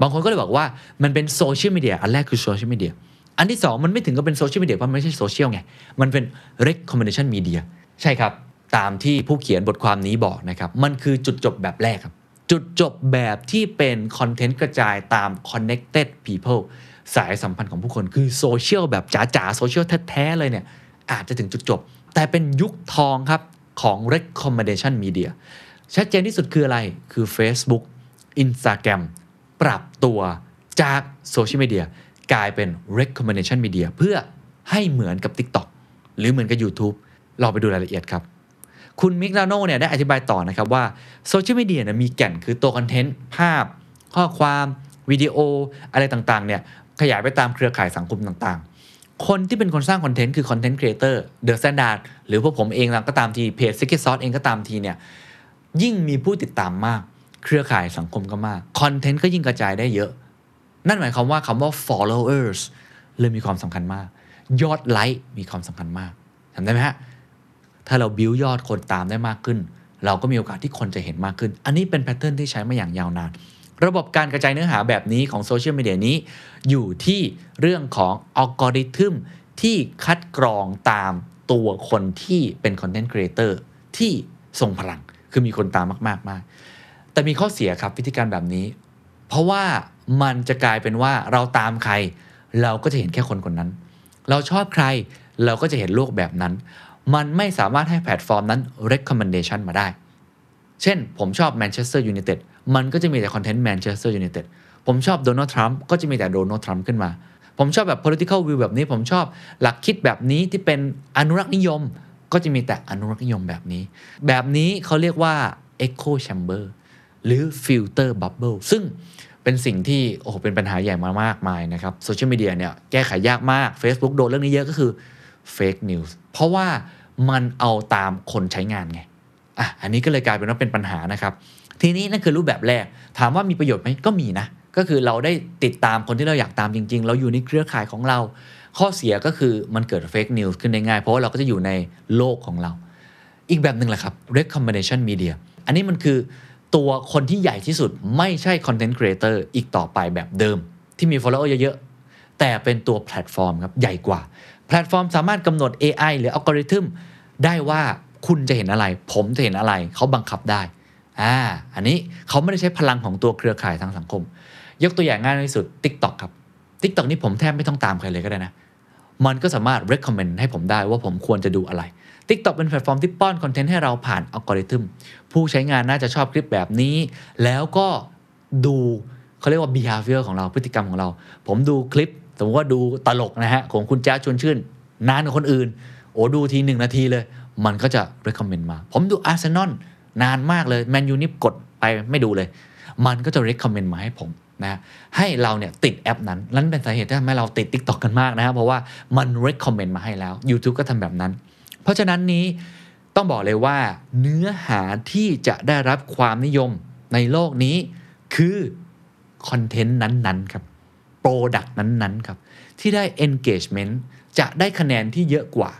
บางคนก็เลยบอกว่ามันเป็นโซเชียลมีเดียอันแรกคือโซเชียลมีเดียอันที่ 2 มันไม่ถึงกับเป็นโซเชียลมีเดียเพราะมันไม่ใช่โซเชียลไง มันเป็น recommendation media ใช่ครับ ตามที่ผู้เขียนบทความนี้บอกนะครับ มันคือจุดจบแบบแรกครับ จุดจบแบบที่เป็นคอนเทนต์กระจายตาม connected people สายสัมพันธ์ของผู้คนคือโซเชียลแบบจ๋าๆโซเชียลแท้ๆเลยเนี่ย อาจจะถึงจุดจบ แต่เป็นยุคทองครับ ของ recommendation media ชัดเจนที่สุดคืออะไรคือ Facebook Instagram ปรับตัวจากโซเชียลมีเดียกลายเป็น recommendation media เพื่อให้เหมือนกับ TikTok หรือเหมือนกับ YouTube เราไปดูรายละเอียดครับ คุณมิกนาโนเนี่ยได้อธิบายต่อนะครับว่าโซเชียลมีเดียมีแก่นคือตัวคอนเทนต์ภาพ ข้อความวิดีโออะไรต่างๆเนี่ยขยายไปตามเครือข่ายสังคมต่างๆ คนที่เป็นคนสร้างคอนเทนต์คือคอนเทนต์ครีเอเตอร์ THE STANDARD หรือพวกผมเองก็ตามทีเพจ Secret Sauce เองก็ตามทีเนี่ยยิ่งมีผู้ติดตามมาก เครือข่ายสังคมก็มากคอนเทนต์ก็ยิ่งกระจายได้เยอะ นั่นหมายความว่าคำว่า followers เลยมีความสำคัญมาก ยอดไลค์มีความสำคัญมากทำได้ไหมฮะ ถ้าเราบิวยอดคนตามได้มากขึ้น เราก็มีโอกาสที่คนจะเห็นมากขึ้น อันนี้เป็น pattern ที่ใช้มาอย่างยาวนาน ระบบการกระจายเนื้อหาแบบนี้ของโซเชียลมีเดียนี้ อยู่ที่เรื่องของอัลกอริทึมที่คัดกรองตามตัวคนที่เป็นคอนเทนต์ครีเอเตอร์ที่ทรงพลัง คือมีคนตามมากๆมากแต่มีข้อเสียครับวิธีการแบบนี้ เพราะว่ามันจะกลายเป็นว่าเราตามใคร เราก็จะเห็นแค่คนคนนั้น เราชอบใครเราก็จะเห็นโลกแบบนั้น มันไม่สามารถให้แพลตฟอร์มนั้น recommendation มาได้ เช่น ผมชอบแมนเชสเตอร์ยูไนเต็ดมันก็จะมีแต่คอนเทนต์แมนเชสเตอร์ยูไนเต็ดผมชอบโดนัลด์ทรัมป์ก็จะมีแต่โดนัลด์ทรัมป์ขึ้นมา ผมชอบแบบ political view แบบนี้ ผมชอบหลักคิดแบบนี้ที่เป็นอนุรักษ์นิยม ก็จะมีแต่อนุรักษ์นิยมแบบนี้ แบบนี้เขาเรียกว่า echo chamber หรือ filter bubble ซึ่งเป็นสิ่งที่โอ้โหเป็นปัญหาใหญ่มามากมายนะครับโซเชียลมีเดียเนี่ยแก้ไขยากมาก Facebook โดนเรื่องนี้เยอะก็คือ fake news เพราะว่า มันเอาตามคนใช้งานไงอะอันนี้ก็เลยกลายเป็นว่าเป็นปัญหานะครับ ทีนี้นั่นคือรูปแบบแรก ถามว่ามีประโยชน์ไหมก็มีนะ ก็คือเราได้ติดตามคนที่เราอยากตามจริง ๆ เราอยู่ในเครือข่ายของเรา ข้อเสียก็คือมันเกิด fake news ขึ้นได้ง่าย เพราะว่าเราก็จะอยู่ในโลกของเรา อีกแบบหนึ่งแหละครับ recommendation media อันนี้มันคือตัวคนที่ใหญ่ที่สุดไม่ใช่ content creator อีกต่อไปแบบเดิม ที่มี follower เยอะๆ แต่เป็นตัวแพลตฟอร์มครับใหญ่กว่า แพลตฟอร์มสามารถกำหนด AI หรืออัลกอริทึมได้ว่าคุณจะเห็นอะไร ผมจะเห็นอะไร เขาบังคับได้อ่าอันนี้เขาไม่ได้ใช้พลังของตัวเครือข่ายทางสังคม ยกตัวอย่างง่ายที่สุด TikTok ครับ TikTok นี่ผมแทบไม่ต้องตามใครเลยก็ได้นะ มันก็สามารถ recommend ให้ผมได้ว่าผมควรจะดูอะไร TikTok เป็นแพลตฟอร์มที่ป้อนคอนเทนต์ให้เราผ่านอัลกอริทึมผู้ใช้งานน่าจะชอบคลิปแบบนี้ แล้วก็ดูเขาเรียกว่า behavior ของเราพฤติกรรมของเรา ผมดูคลิป สมมติว่าดูตลกนะฮะของคุณแจ๊สชวนชื่น นานกว่าคนอื่น โอ้ดูทีหนึ่งนาทีเลย มันก็จะ recommend มา ผมดูอาร์เซนอลนานมากเลยแมนยูนี่กดไปไม่ดูเลย มันก็จะ recommend มาให้ผมนะให้เราเนี่ยติดแอปนั้นนั่นเป็นสาเหตุที่ทำให้เราติด TikTok กันมากนะครับเพราะว่ามัน recommend มาให้แล้ว YouTube ก็ทำแบบนั้น เพราะฉะนั้นนี้ต้องบอกเลยว่า เนื้อหาที่จะได้รับความนิยมในโลกนี้คือคอนเทนต์นั้นๆครับ product นั้นๆครับที่ได้ engagement จะได้คะแนนที่เยอะกว่า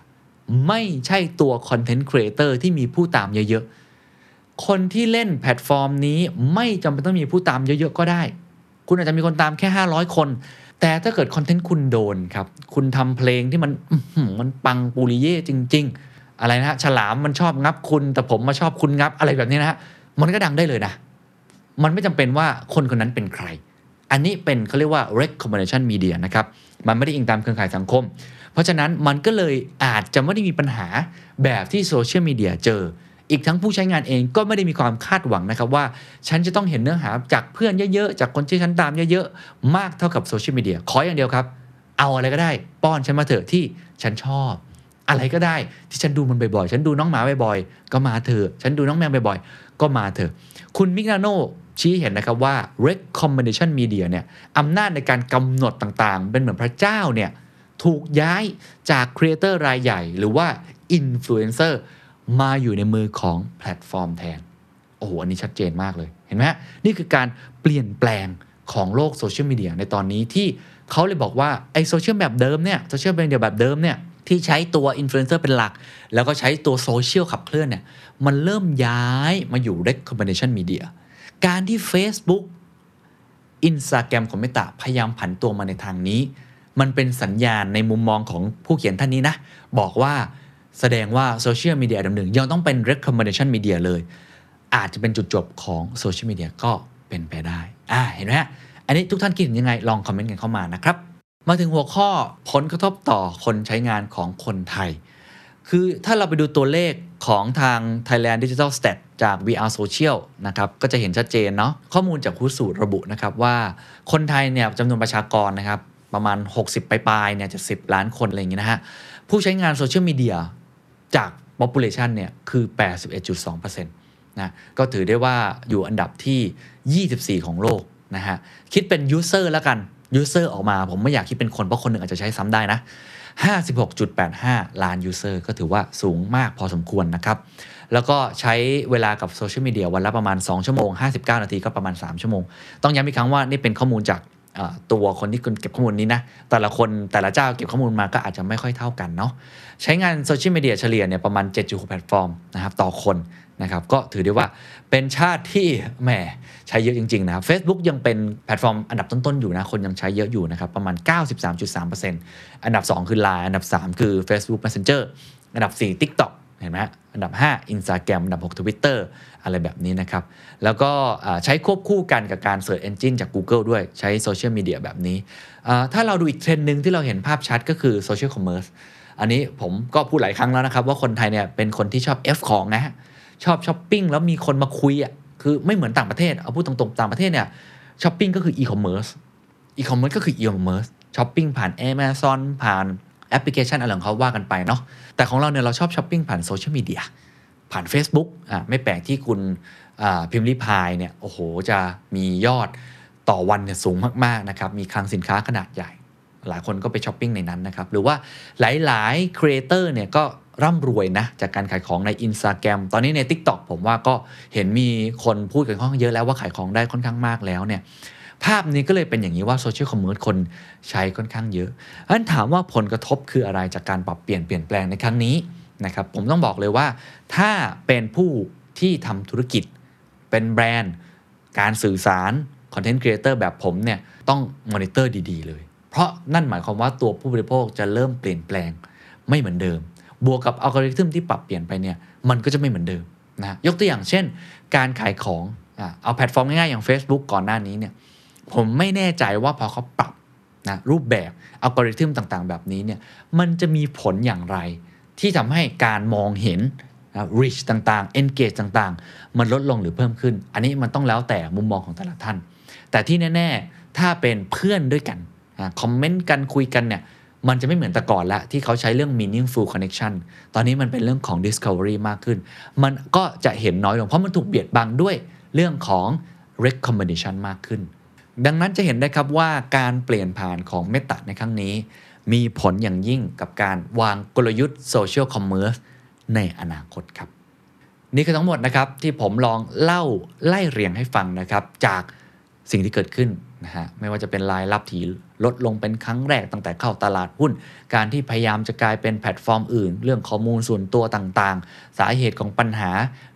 ไม่ใช่ตัวคอนเทนต์ครีเอเตอร์ที่มีผู้ตามเยอะๆ คนที่เล่นแพลตฟอร์มนี้ไม่จำเป็นต้องมีผู้ตามเยอะๆ ก็ได้ คุณอาจจะมีคนตามแค่ 500 คน แต่ถ้าเกิดคอนเทนต์คุณโดนครับ คุณทำเพลงที่มันมันปังปูริเย่จริง ๆ อะไรนะฮะฉลามมันชอบงับคุณ แต่ผมมาชอบคุณงับอะไรแบบนี้นะฮะมันก็ดังได้เลยนะ มันไม่จำเป็นว่าคนคนนั้นเป็นใคร อันนี้เป็นเขาเรียกว่า recommendation media นะครับ มันไม่ได้อิงตามเครือข่ายสังคม เพราะฉะนั้นมันก็เลยอาจจะไม่ได้มีปัญหาแบบที่โซเชียลมีเดียเจอ อีกทั้งผู้ใช้งานเองก็ไม่ได้มีความคาดหวังนะครับว่า ฉันจะต้องเห็นเนื้อหาจากเพื่อนเยอะๆ จากคนที่ฉันตามเยอะๆ มากเท่ากับโซเชียลมีเดียขออย่างเดียวครับ เอาอะไรก็ได้ ป้อนฉันมาเถอะที่ฉันชอบ อะไรก็ได้ที่ฉันดูมันบ่อยๆ ฉันดูน้องหมาบ่อยๆ ก็มาเถอะ ฉันดูน้องแมวบ่อยๆ ก็มาเถอะ คุณ Mignano ชี้เห็นนะครับว่า recommendation media เนี่ยอำนาจในการกำหนดต่างๆ เป็นเหมือนพระเจ้าเนี่ยถูกย้ายจากครีเอเตอร์รายใหญ่ หรือว่าอินฟลูเอนเซอร์มาอยู่ในมือของแพลตฟอร์มแทน โอ้โห อันนี้ชัดเจนมากเลยเห็นไหมนี่คือการเปลี่ยนแปลงของโลกโซเชียลมีเดียในตอนนี้ที่เขาเลยบอกว่าไอโซเชียลแบบเดิมเนี่ยโซเชียลมีเดียแบบเดิมเนี่ยที่ใช้ตัวอินฟลูเอนเซอร์เป็นหลัก แล้วก็ใช้ตัวโซเชียลขับเคลื่อนเนี่ยมันเริ่มย้ายมาอยู่ recommendation media การที่ Facebook Instagram ของ Meta พยายามผันตัวมาในทางนี้ มันเป็นสัญญาณในมุมมองของผู้เขียนท่านนี้นะ บอกว่าแสดงว่าโซเชียลมีเดียอันดับหนึ่งยังต้องเป็น recommendation media เลย อาจจะเป็นจุดจบของโซเชียลมีเดียก็เป็นไปได้ อ่าเห็นไหมฮะ อันนี้ทุกท่านคิดเห็นยังไง ลองคอมเมนต์กันเข้ามานะครับ มาถึงหัวข้อผลกระทบต่อคนใช้งานของคนไทย คือถ้าเราไปดูตัวเลข ของทาง Thailand Digital Stat จาก VR Social นะครับก็จะเห็นชัดเจนเนาะข้อมูลจากคูสูตรระบุนะครับว่าคนไทยเนี่ยจำนวนประชากรนะครับประมาณ 60 ปลายๆเนี่ยจะ10 ล้านคน อะไรอย่างงี้นะฮะ ผู้ใช้งานโซเชียลมีเดียจาก population เนี่ย คือ 81.2%นะก็ถือได้ว่าอยู่อันดับที่ 24 ของโลก นะฮะ คิดเป็น user แล้วกัน user ออกมาผมไม่อยากคิดเป็นคน เพราะคนหนึ่งอาจจะใช้ซ้ำได้นะ 56.85 ล้าน user ก็ถือว่าสูงมากพอสมควรนะครับ แล้วก็ใช้เวลากับโซเชียลมีเดียวันละประมาณ 2 ชั่วโมง 59 นาทีก็ประมาณ 3 ชั่วโมง ต้องย้ำอีกครั้งว่านี่เป็นข้อมูลจากตัวคนที่เก็บข้อมูลนี้นะ แต่ละคนแต่ละเจ้าเก็บข้อมูลมาก็อาจจะไม่ค่อยเท่ากันเนาะใช้งานโซเชียลมีเดียเฉลี่ยเนี่ยประมาณ 7.6 แพลตฟอร์มนะครับต่อคน นะครับก็ถือได้ว่าเป็นชาติที่แหมใช้เยอะจริง ๆ นะครับ Facebook ยังเป็นแพลตฟอร์มอันดับต้น ๆ อยู่นะ คนยังใช้เยอะอยู่นะครับ ประมาณ 93.3%อันดับ 2 คือ Line อันดับ 3 คือ Facebook Messenger อันดับ 4 TikTok เห็นไหมฮะอันดับ 5 Instagram อันดับ 6 Twitter อะไรแบบนี้นะครับ แล้วก็ใช้ควบคู่กันกับการ Search Engine จาก Google ด้วยใช้โซเชียลมีเดียแบบนี้ ถ้าเราดูอีกเทรนด์หนึ่งที่เราเห็นภาพชัดก็คือ Social Commerce อันนี้ผมก็พูดหลายครั้งแล้วนะครับ ว่าคนไทยเนี่ยเป็นคนที่ชอบ F ของนะฮะ ชอบช้อปปิ้งแล้วมีคนมาคุยอะคือไม่เหมือนต่างประเทศเอาพูดตรงๆต่างประเทศเนี่ยช้อปปิ้งก็คืออีคอมเมิร์ซอีคอมเมิร์ซก็คืออีคอมเมิร์ซช้อปปิ้งผ่าน Amazon ผ่านแอปพลิเคชันอะไรของเขาว่ากันไปเนาะแต่ของเราเนี่ยเราชอบช้อปปิ้งผ่านโซเชียลมีเดียผ่าน Facebook อะไม่แปลกที่คุณพิมรี่พายเนี่ยโอ้โหจะมียอดต่อวันเนี่ยสูงมากๆนะครับมีคลังสินค้าขนาดใหญ่ หลายคนก็ไปช้อปปิ้งในนั้นนะครับหรือว่าหลายๆครีเอเตอร์เนี่ยก็ ร่ำรวยนะ จากการขายของใน Instagram ตอนนี้ใน TikTok ผมว่าก็เห็นมีคนพูดกันค่อนข้างเยอะแล้วว่าขายของได้ค่อนข้างมากแล้วเนี่ยภาพนี้ก็เลยเป็นอย่างนี้ว่า social commerce คนใช้ค่อนข้างเยอะอันถามว่าผลกระทบคืออะไรจากการปรับเปลี่ยนเปลี่ยนแปลงในครั้งนี้นะครับผมต้องบอกเลยว่า ถ้าเป็นผู้ที่ทำธุรกิจ เป็นแบรนด์ การสื่อสารคอนเทนต์ครีเอเตอร์แบบผมเนี่ยต้องมอนิเตอร์ดี ๆ เลย เพราะนั่นหมายความว่าตัวผู้บริโภคจะเริ่มเปลี่ยนแปลงไม่เหมือนเดิม บวกกับอัลกอริทึมที่ปรับเปลี่ยนไปเนี่ยมันก็จะไม่เหมือนเดิมนะยกตัวอย่างเช่น การขายของอเอาแพลตฟอร์มง่ายๆ อย่าง Facebook ก่อนหน้านี้เนี่ยผมไม่แน่ใจว่าพอเขาปรับนะรูปแบบอัลกอริทึมต่างๆ แบบนี้เนี่ยมันจะมีผลอย่างไร ที่ทำให้การมองเห็น reach ต่างๆ engage ต่างๆ มันลดลงหรือเพิ่มขึ้น อันนี้มันต้องแล้วแต่มุมมองของแต่ละท่าน แต่ที่แน่ ๆ ถ้าเป็นเพื่อนด้วยกันคอมเมนต์กันคุยกันเนี่ย มันจะไม่เหมือนแต่ก่อนละที่เขาใช้เรื่อง meaningful connection ตอนนี้มันเป็นเรื่องของ discovery มากขึ้น มันก็จะเห็นน้อยลง เพราะมันถูกเบียดบังด้วยเรื่องของ recommendation มากขึ้น ดังนั้นจะเห็นได้ครับว่าการเปลี่ยนผ่านของ Meta ในครั้งนี้ มีผลอย่างยิ่งกับการวางกลยุทธ์ social commerce ในอนาคตครับ นี่คือทั้งหมดนะครับที่ผมลองเล่าไล่เรียงให้ฟังนะครับจากสิ่งที่เกิดขึ้น นะฮะไม่ว่าจะเป็นรายรับที่ลดลงเป็นครั้งแรกตั้งแต่เข้าตลาดหุ้น การที่พยายามจะกลายเป็นแพลตฟอร์มอื่น เรื่องข้อมูลส่วนตัวต่างๆ สาเหตุของปัญหา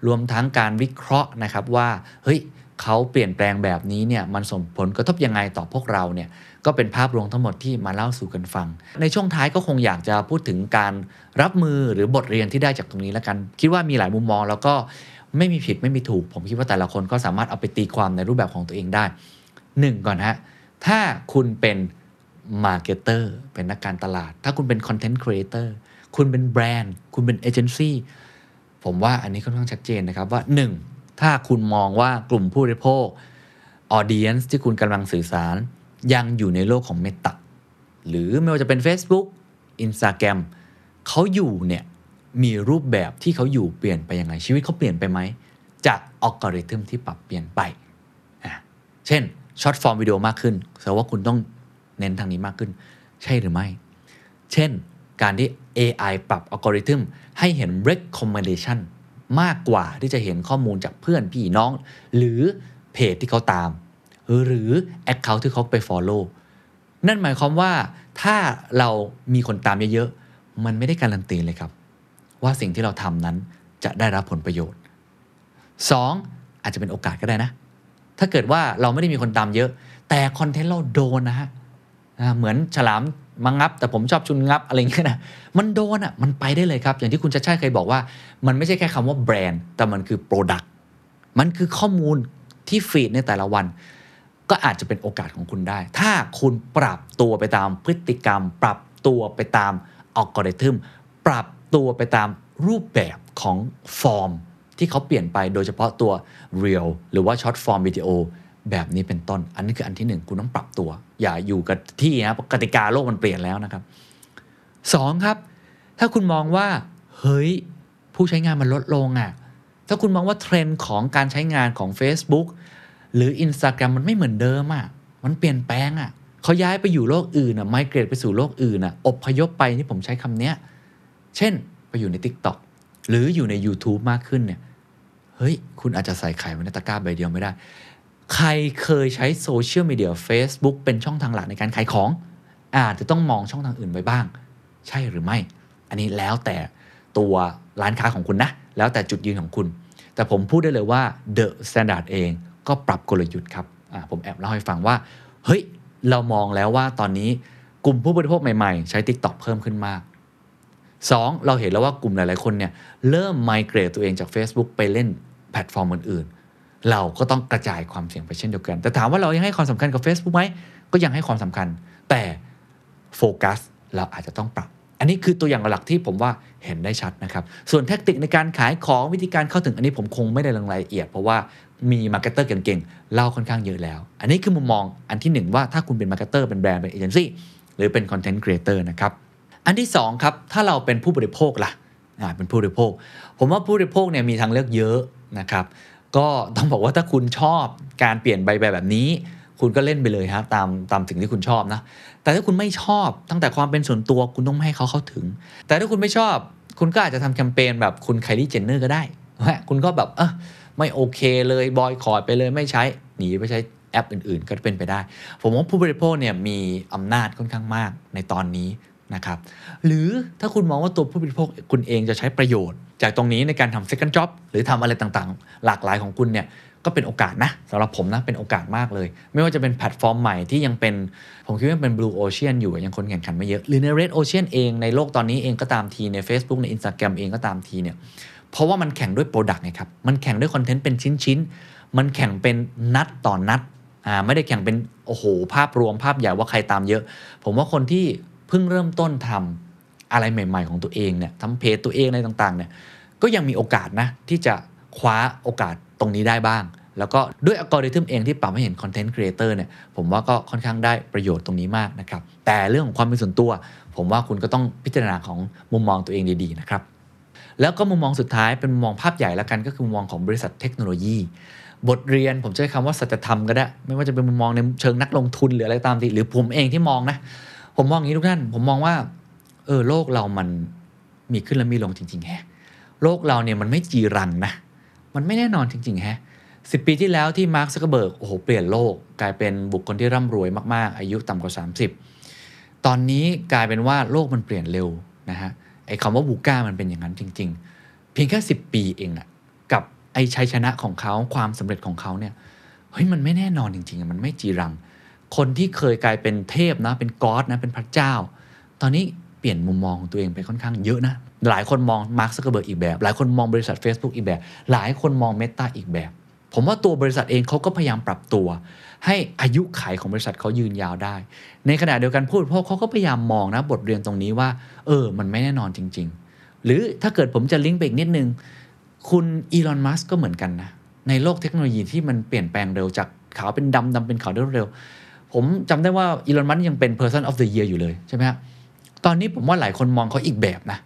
รวมทั้งการวิเคราะห์นะครับว่าเฮ้ยเขาเปลี่ยนแปลงแบบนี้เนี่ยมันส่งผลกระทบยังไงต่อพวกเราเนี่ยก็เป็นภาพรวมทั้งหมดที่มาเล่าสู่กันฟัง ในช่วงท้ายก็คงอยากจะพูดถึงการรับมือหรือบทเรียนที่ได้จากตรงนี้แล้วกัน คิดว่ามีหลายมุมมอง แล้วก็ไม่มีผิดไม่มีถูก ผมคิดว่าแต่ละคนก็สามารถเอาไปตีความในรูปแบบของตัวเองได้ หนึ่งก่อนฮะ ถ้าคุณเป็น marketer เป็นนักการตลาด ถ้าคุณเป็นคอนเทนต์ครีเอเตอร์คุณเป็นแบรนด์ คุณเป็นเอเจนซี่ผมว่าอันนี้ค่อนข้างชัดเจนนะครับว่า 1. ถ้าคุณมองว่ากลุ่มผู้บริโภค audience ที่คุณกำลังสื่อสาร ยังอยู่ในโลกของเมตาหรือไม่ว่าจะเป็น Facebook Instagram เขาอยู่เนี่ยมีรูปแบบที่เขาอยู่เปลี่ยนไปยังไงชีวิตเขาเปลี่ยนไปไหม จากอัลกอริทึมที่ปรับเปลี่ยนไป เช่น ช็อตฟอร์มวิดีโอมากขึ้นแสดงว่าคุณต้องเน้นทางนี้มากขึ้น ใช่หรือไม่ เช่นการที่ AI ปรับอัลกอริทึมให้เห็น recommendation มากกว่าที่จะเห็นข้อมูลจากเพื่อนพี่น้อง หรือเพจที่เขาตาม หรือ Account ที่เขาไป Follow นั่นหมายความว่าถ้าเรามีคนตามเยอะๆ มันไม่ได้การันตีเลยครับ ว่าสิ่งที่เราทำนั้นจะได้รับผลประโยชน์ 2. อาจจะเป็นโอกาสก็ได้นะ ถ้าเกิดว่าเราไม่ได้มีคนตามเยอะ แต่คอนเทนต์เราโดนนะฮะเหมือนฉลามมังงับ แต่ผมชอบชุนงับอะไรเงี้ยนะมันโดนอะ่ะมันไปได้เลยครับ อย่างที่คุณชัดชัยเคยบอกว่า มันไม่ใช่แค่คำว่าแบรนด์แต่มันคือ Product มันคือข้อมูลที่ feed ในแต่ละวัน ก็อาจจะเป็นโอกาสของคุณได้ ถ้าคุณปรับตัวไปตามพฤติกรรม ปรับตัวไปตามอัลกอริทึมปรับตัวไปตามรูปแบบของฟอร์ม ที่เขาเปลี่ยนไปโดยเฉพาะตัว Reels หรือว่า short-form วิดีโอแบบนี้เป็นต้น อันนี้คืออันที่หนึ่งคุณต้องปรับตัว อย่าอยู่กับที่นะกติกาโลกมันเปลี่ยนแล้วนะครับสองครับ ถ้าคุณมองว่า เฮ้ย ผู้ใช้งานมันลดลงอะ่ะ ถ้าคุณมองว่าเทรนด์ของการใช้งานของ Facebook หรือ Instagram มันไม่เหมือนเดิมอะ่ะ มันเปลี่ยนแปลงอะ่ะเขาย้ายไปอยู่โลกอื่นอะ่ะไมเกรดไปสู่โลกอื่นอะ่ะอบพยพไปที่ผมใช้คำเนี้ย เช่นไปอยู่ใน TikTok หรืออยู่ใน YouTube มากขึ้นเนี่ย ฮ้ย คุณอาจจะใส่ไข่ไว้ในตะกร้าใบเดียวไม่ได้ ใครเคยใช้โซเชียลมีเดีย Facebook เป็นช่องทางหลักในการขายของ อาจจะต้องมองช่องทางอื่นไว้บ้าง ใช่หรือไม่ อันนี้แล้วแต่ตัวร้านค้าของคุณนะ แล้วแต่จุดยืนของคุณ แต่ผมพูดได้เลยว่า The Standard เองก็ปรับกลยุทธ์ครับผมแอบเล่าให้ฟังว่า เฮ้ย เรามองแล้วว่าตอนนี้กลุ่มผู้บริโภคใหม่ๆ ใช้ TikTok เพิ่มขึ้นมาก 2. เราเห็นแล้วว่ากลุ่มหลายๆคนเนี่ยเริ่มไมเกรตตัวเองจาก Facebook ไปเล่น แพลตฟอร์มอื่นๆ เราก็ต้องกระจายความเสี่ยงไปเช่นเดียวกัน แต่ถามว่าเรายังให้ความสำคัญกับ Facebook ไหมก็ยังให้ความสำคัญ แต่โฟกัสเราอาจจะต้องปรับ อันนี้คือตัวอย่างหลักที่ผมว่าเห็นได้ชัดนะครับ ส่วนเทคนิคในการขายของวิธีการเข้าถึงอันนี้ผมคงไม่ได้ลงรายละเอียด เพราะว่ามี marketer เก่งๆเล่าค่อนข้างเยอะแล้ว อันนี้คือมุมมองอันที่หนึ่งว่าถ้าคุณเป็น marketer เป็นแบรนด์เป็นเอเจนซี่หรือเป็นคอนเทนต์ครีเอเตอร์นะครับอันที่สองครับถ้าเราเป็นผู้บริโภคล่ะอ่าเป็นผู้บริโภค ผมว่าผู้บริโภคเนี่ยมีทางเลือกเยอะ นะครับก็ต้องบอกว่าถ้าคุณชอบการเปลี่ยนใบแบบนี้ คุณก็เล่นไปเลยครับตามตามสิ่งที่คุณชอบนะแต่ถ้าคุณไม่ชอบตั้งแต่ความเป็นส่วนตัวคุณต้องให้เขาเข้าถึง แต่ถ้าคุณไม่ชอบ คุณก็อาจจะทำแคมเปญแบบคุณไคลี่เจนเนอร์ก็ได้คุณก็แบบเออไม่โอเคเลยบอยคอรดไปเลยไม่ใช้หนีไปใช้แอปอื่นๆ ก็เป็นไปได้ ผมว่าผู้บริโภคเนี่ยมีอำนาจค่อนข้างมากในตอนนี้ นะครับหรือถ้าคุณมองว่าตัวผู้บริโภคคุณเองจะใช้ประโยชน์ จากตรงนี้ในการทำ second job หรือทำอะไรต่างๆ หลากหลายของคุณเนี่ยก็เป็นโอกาสนะสำหรับผมนะเป็นโอกาสมากเลย ไม่ว่าจะเป็นแพลตฟอร์มใหม่ที่ยังเป็น ผมคิดว่าเป็น blue ocean อยู่ยังคนแข่งขันไม่เยอะ หรือใน red ocean เองในโลกตอนนี้เองก็ตามทีใน Facebook ใน Instagram เองก็ตามทีเนี่ยเพราะว่ามันแข่งด้วย Product ไงครับมันแข่งด้วยคอนเทนต์เป็นชิ้นๆมันแข่งเป็นนัดต่อนนัดอ่าไม่ได้แข่งเป็นโอ้โหภาพรวมภาพใหญ่ว่าใครตามเยอะ ผมว่าคนที่ พิ่งเริ่มต้นทำอะไรใหม่ ๆ ของตัวเองเนี่ยทำเพจตัวเองอะไรต่างๆเนี่ยก็ยังมีโอกาสนะที่จะคว้าโอกาสตรงนี้ได้บ้าง แล้วก็ด้วยอัลกอริทึมเองที่ปรับให้เห็นคอนเทนต์ครีเอเตอร์เนี่ยผมว่าก็ค่อนข้างได้ประโยชน์ตรงนี้มากนะครับ แต่เรื่องของความเป็นส่วนตัว ผมว่าคุณก็ต้องพิจารณาของมุมมองตัวเองดีๆนะครับแล้วก็มุมมองสุดท้ายเป็นมุมมองภาพใหญ่แล้วกันก็คือมุมมองของบริษัทเทคโนโลยี บทเรียนผมใช้คำว่าสัจธรรมก็ได้ ไม่ว่าจะเป็นมุมมองในเชิงนักลงทุนหรืออะไรตามทีหรือผมเองที่มองนะ ผมมองอย่างนี้ทุกท่าน ผมมองว่า เออโลกเรามันมีขึ้นและมีลงจริง ๆ แฮะ โลกเราเนี่ยมันไม่จีรังนะ มันไม่แน่นอนจริง ๆ แฮะสิบปีที่แล้วที่มาร์คซักเกอร์เบิร์กโอ้โหเปลี่ยนโลก กลายเป็นบุคคลที่ร่ำรวยมาก ๆ อายุต่ำกว่า 30 ตอนนี้กลายเป็นว่าโลกมันเปลี่ยนเร็วนะฮะไอ้คำว่า VUCA มันเป็นอย่างนั้นจริง ๆ เพียงแค่ 10 ปีเองอะกับไอ้ชัยชนะของเขาความสำเร็จของเขาเนี่ยเฮ้ยมันไม่แน่นอนจริง ๆ มันไม่จีรัง คนที่เคยกลายเป็นเทพนะเป็น God นะเป็นพระเจ้า ตอนนี้เปลี่ยนมุมมองของตัวเองไปค่อนข้างเยอะนะหลายคนมองมาร์คซักเกอร์เบิร์กอีกแบบ หลายคนมองบริษัท Facebook อีกแบบ หลายคนมอง Meta อีกแบบ ผมว่าตัวบริษัทเองเขาก็พยายามปรับตัว ให้อายุขัยของบริษัทเขายืนยาวได้ ในขณะเดียวกันพูดเพราะเขาก็พยายามมองนะบทเรียนตรงนี้ว่า เออ มันไม่แน่นอนจริง ๆ หรือถ้าเกิดผมจะลิงก์ไปอีกนิดนึง คุณอีลอนมัสก์ก็เหมือนกันนะในโลกเทคโนโลยีที่มันเปลี่ยนแปลงเร็วจากขาวเป็นดำดำเป็นขาวได้รวดเร็ว ผมจำได้ว่าอีลอนมัสก์ยังเป็น person of the year อยู่เลยใช่ไหมฮะตอนนี้ผมว่าหลายคนมองเขาอีกแบบนะ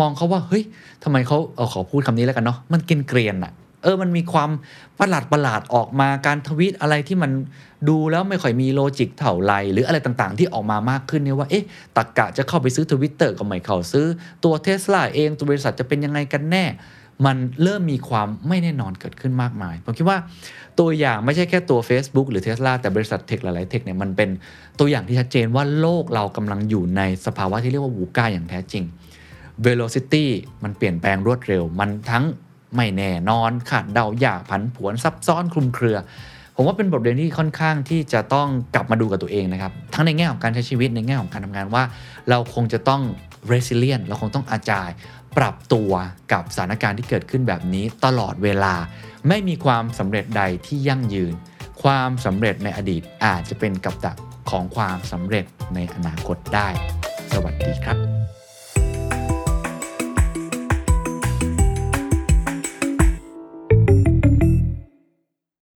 มองเขาว่า เฮ้ยทำไมเขาเออขอพูดคำนี้แล้วกันเนาะมันเกรียนอะเออมันมีความประหลาดประหลาดออกมาการทวีตอะไรที่มันดูแล้วไม่ค่อยมี logic เท่าไรหรืออะไรต่างๆ ที่ออกมามากขึ้นเนี่ยว่าเอ๊ะตรรกะจะเข้าไปซื้อทวิตเตอร์ก็ไม่เข้าซื้อ ตัวเทสลาเองตัวบริษัทจะเป็นยังไงกันแน่ มันเริ่มมีความไม่แน่นอนเกิดขึ้นมากมาย ผมคิดว่าตัวอย่างไม่ใช่แค่ตัว Facebook หรือ Tesla แต่บริษัทเทคหลาย ๆ เทคเนี่ยมันเป็นตัวอย่างที่ชัดเจนว่าโลกเรากำลังอยู่ในสภาวะที่เรียกว่าวูก้าอย่างแท้จริง velocity มันเปลี่ยนแปลงรวดเร็ว มันทั้งไม่แน่นอนขาดเดายากผันผวนซับซ้อนคลุมเครือ ผมว่าเป็นบทเรียนที่ค่อนข้างที่จะต้องกลับมาดูกับตัวเองนะครับ ทั้งในแง่ของการใช้ชีวิตในแง่ของการทำงานว่า เราคงจะต้อง resilient เราคงต้องอาจาย ปรับตัวกับสถานการณ์ที่เกิดขึ้นแบบนี้ตลอดเวลา ไม่มีความสำเร็จใดที่ยั่งยืน ความสำเร็จในอดีตอาจจะเป็นกับดักของความสำเร็จในอนาคตได้ สวัสดีครับ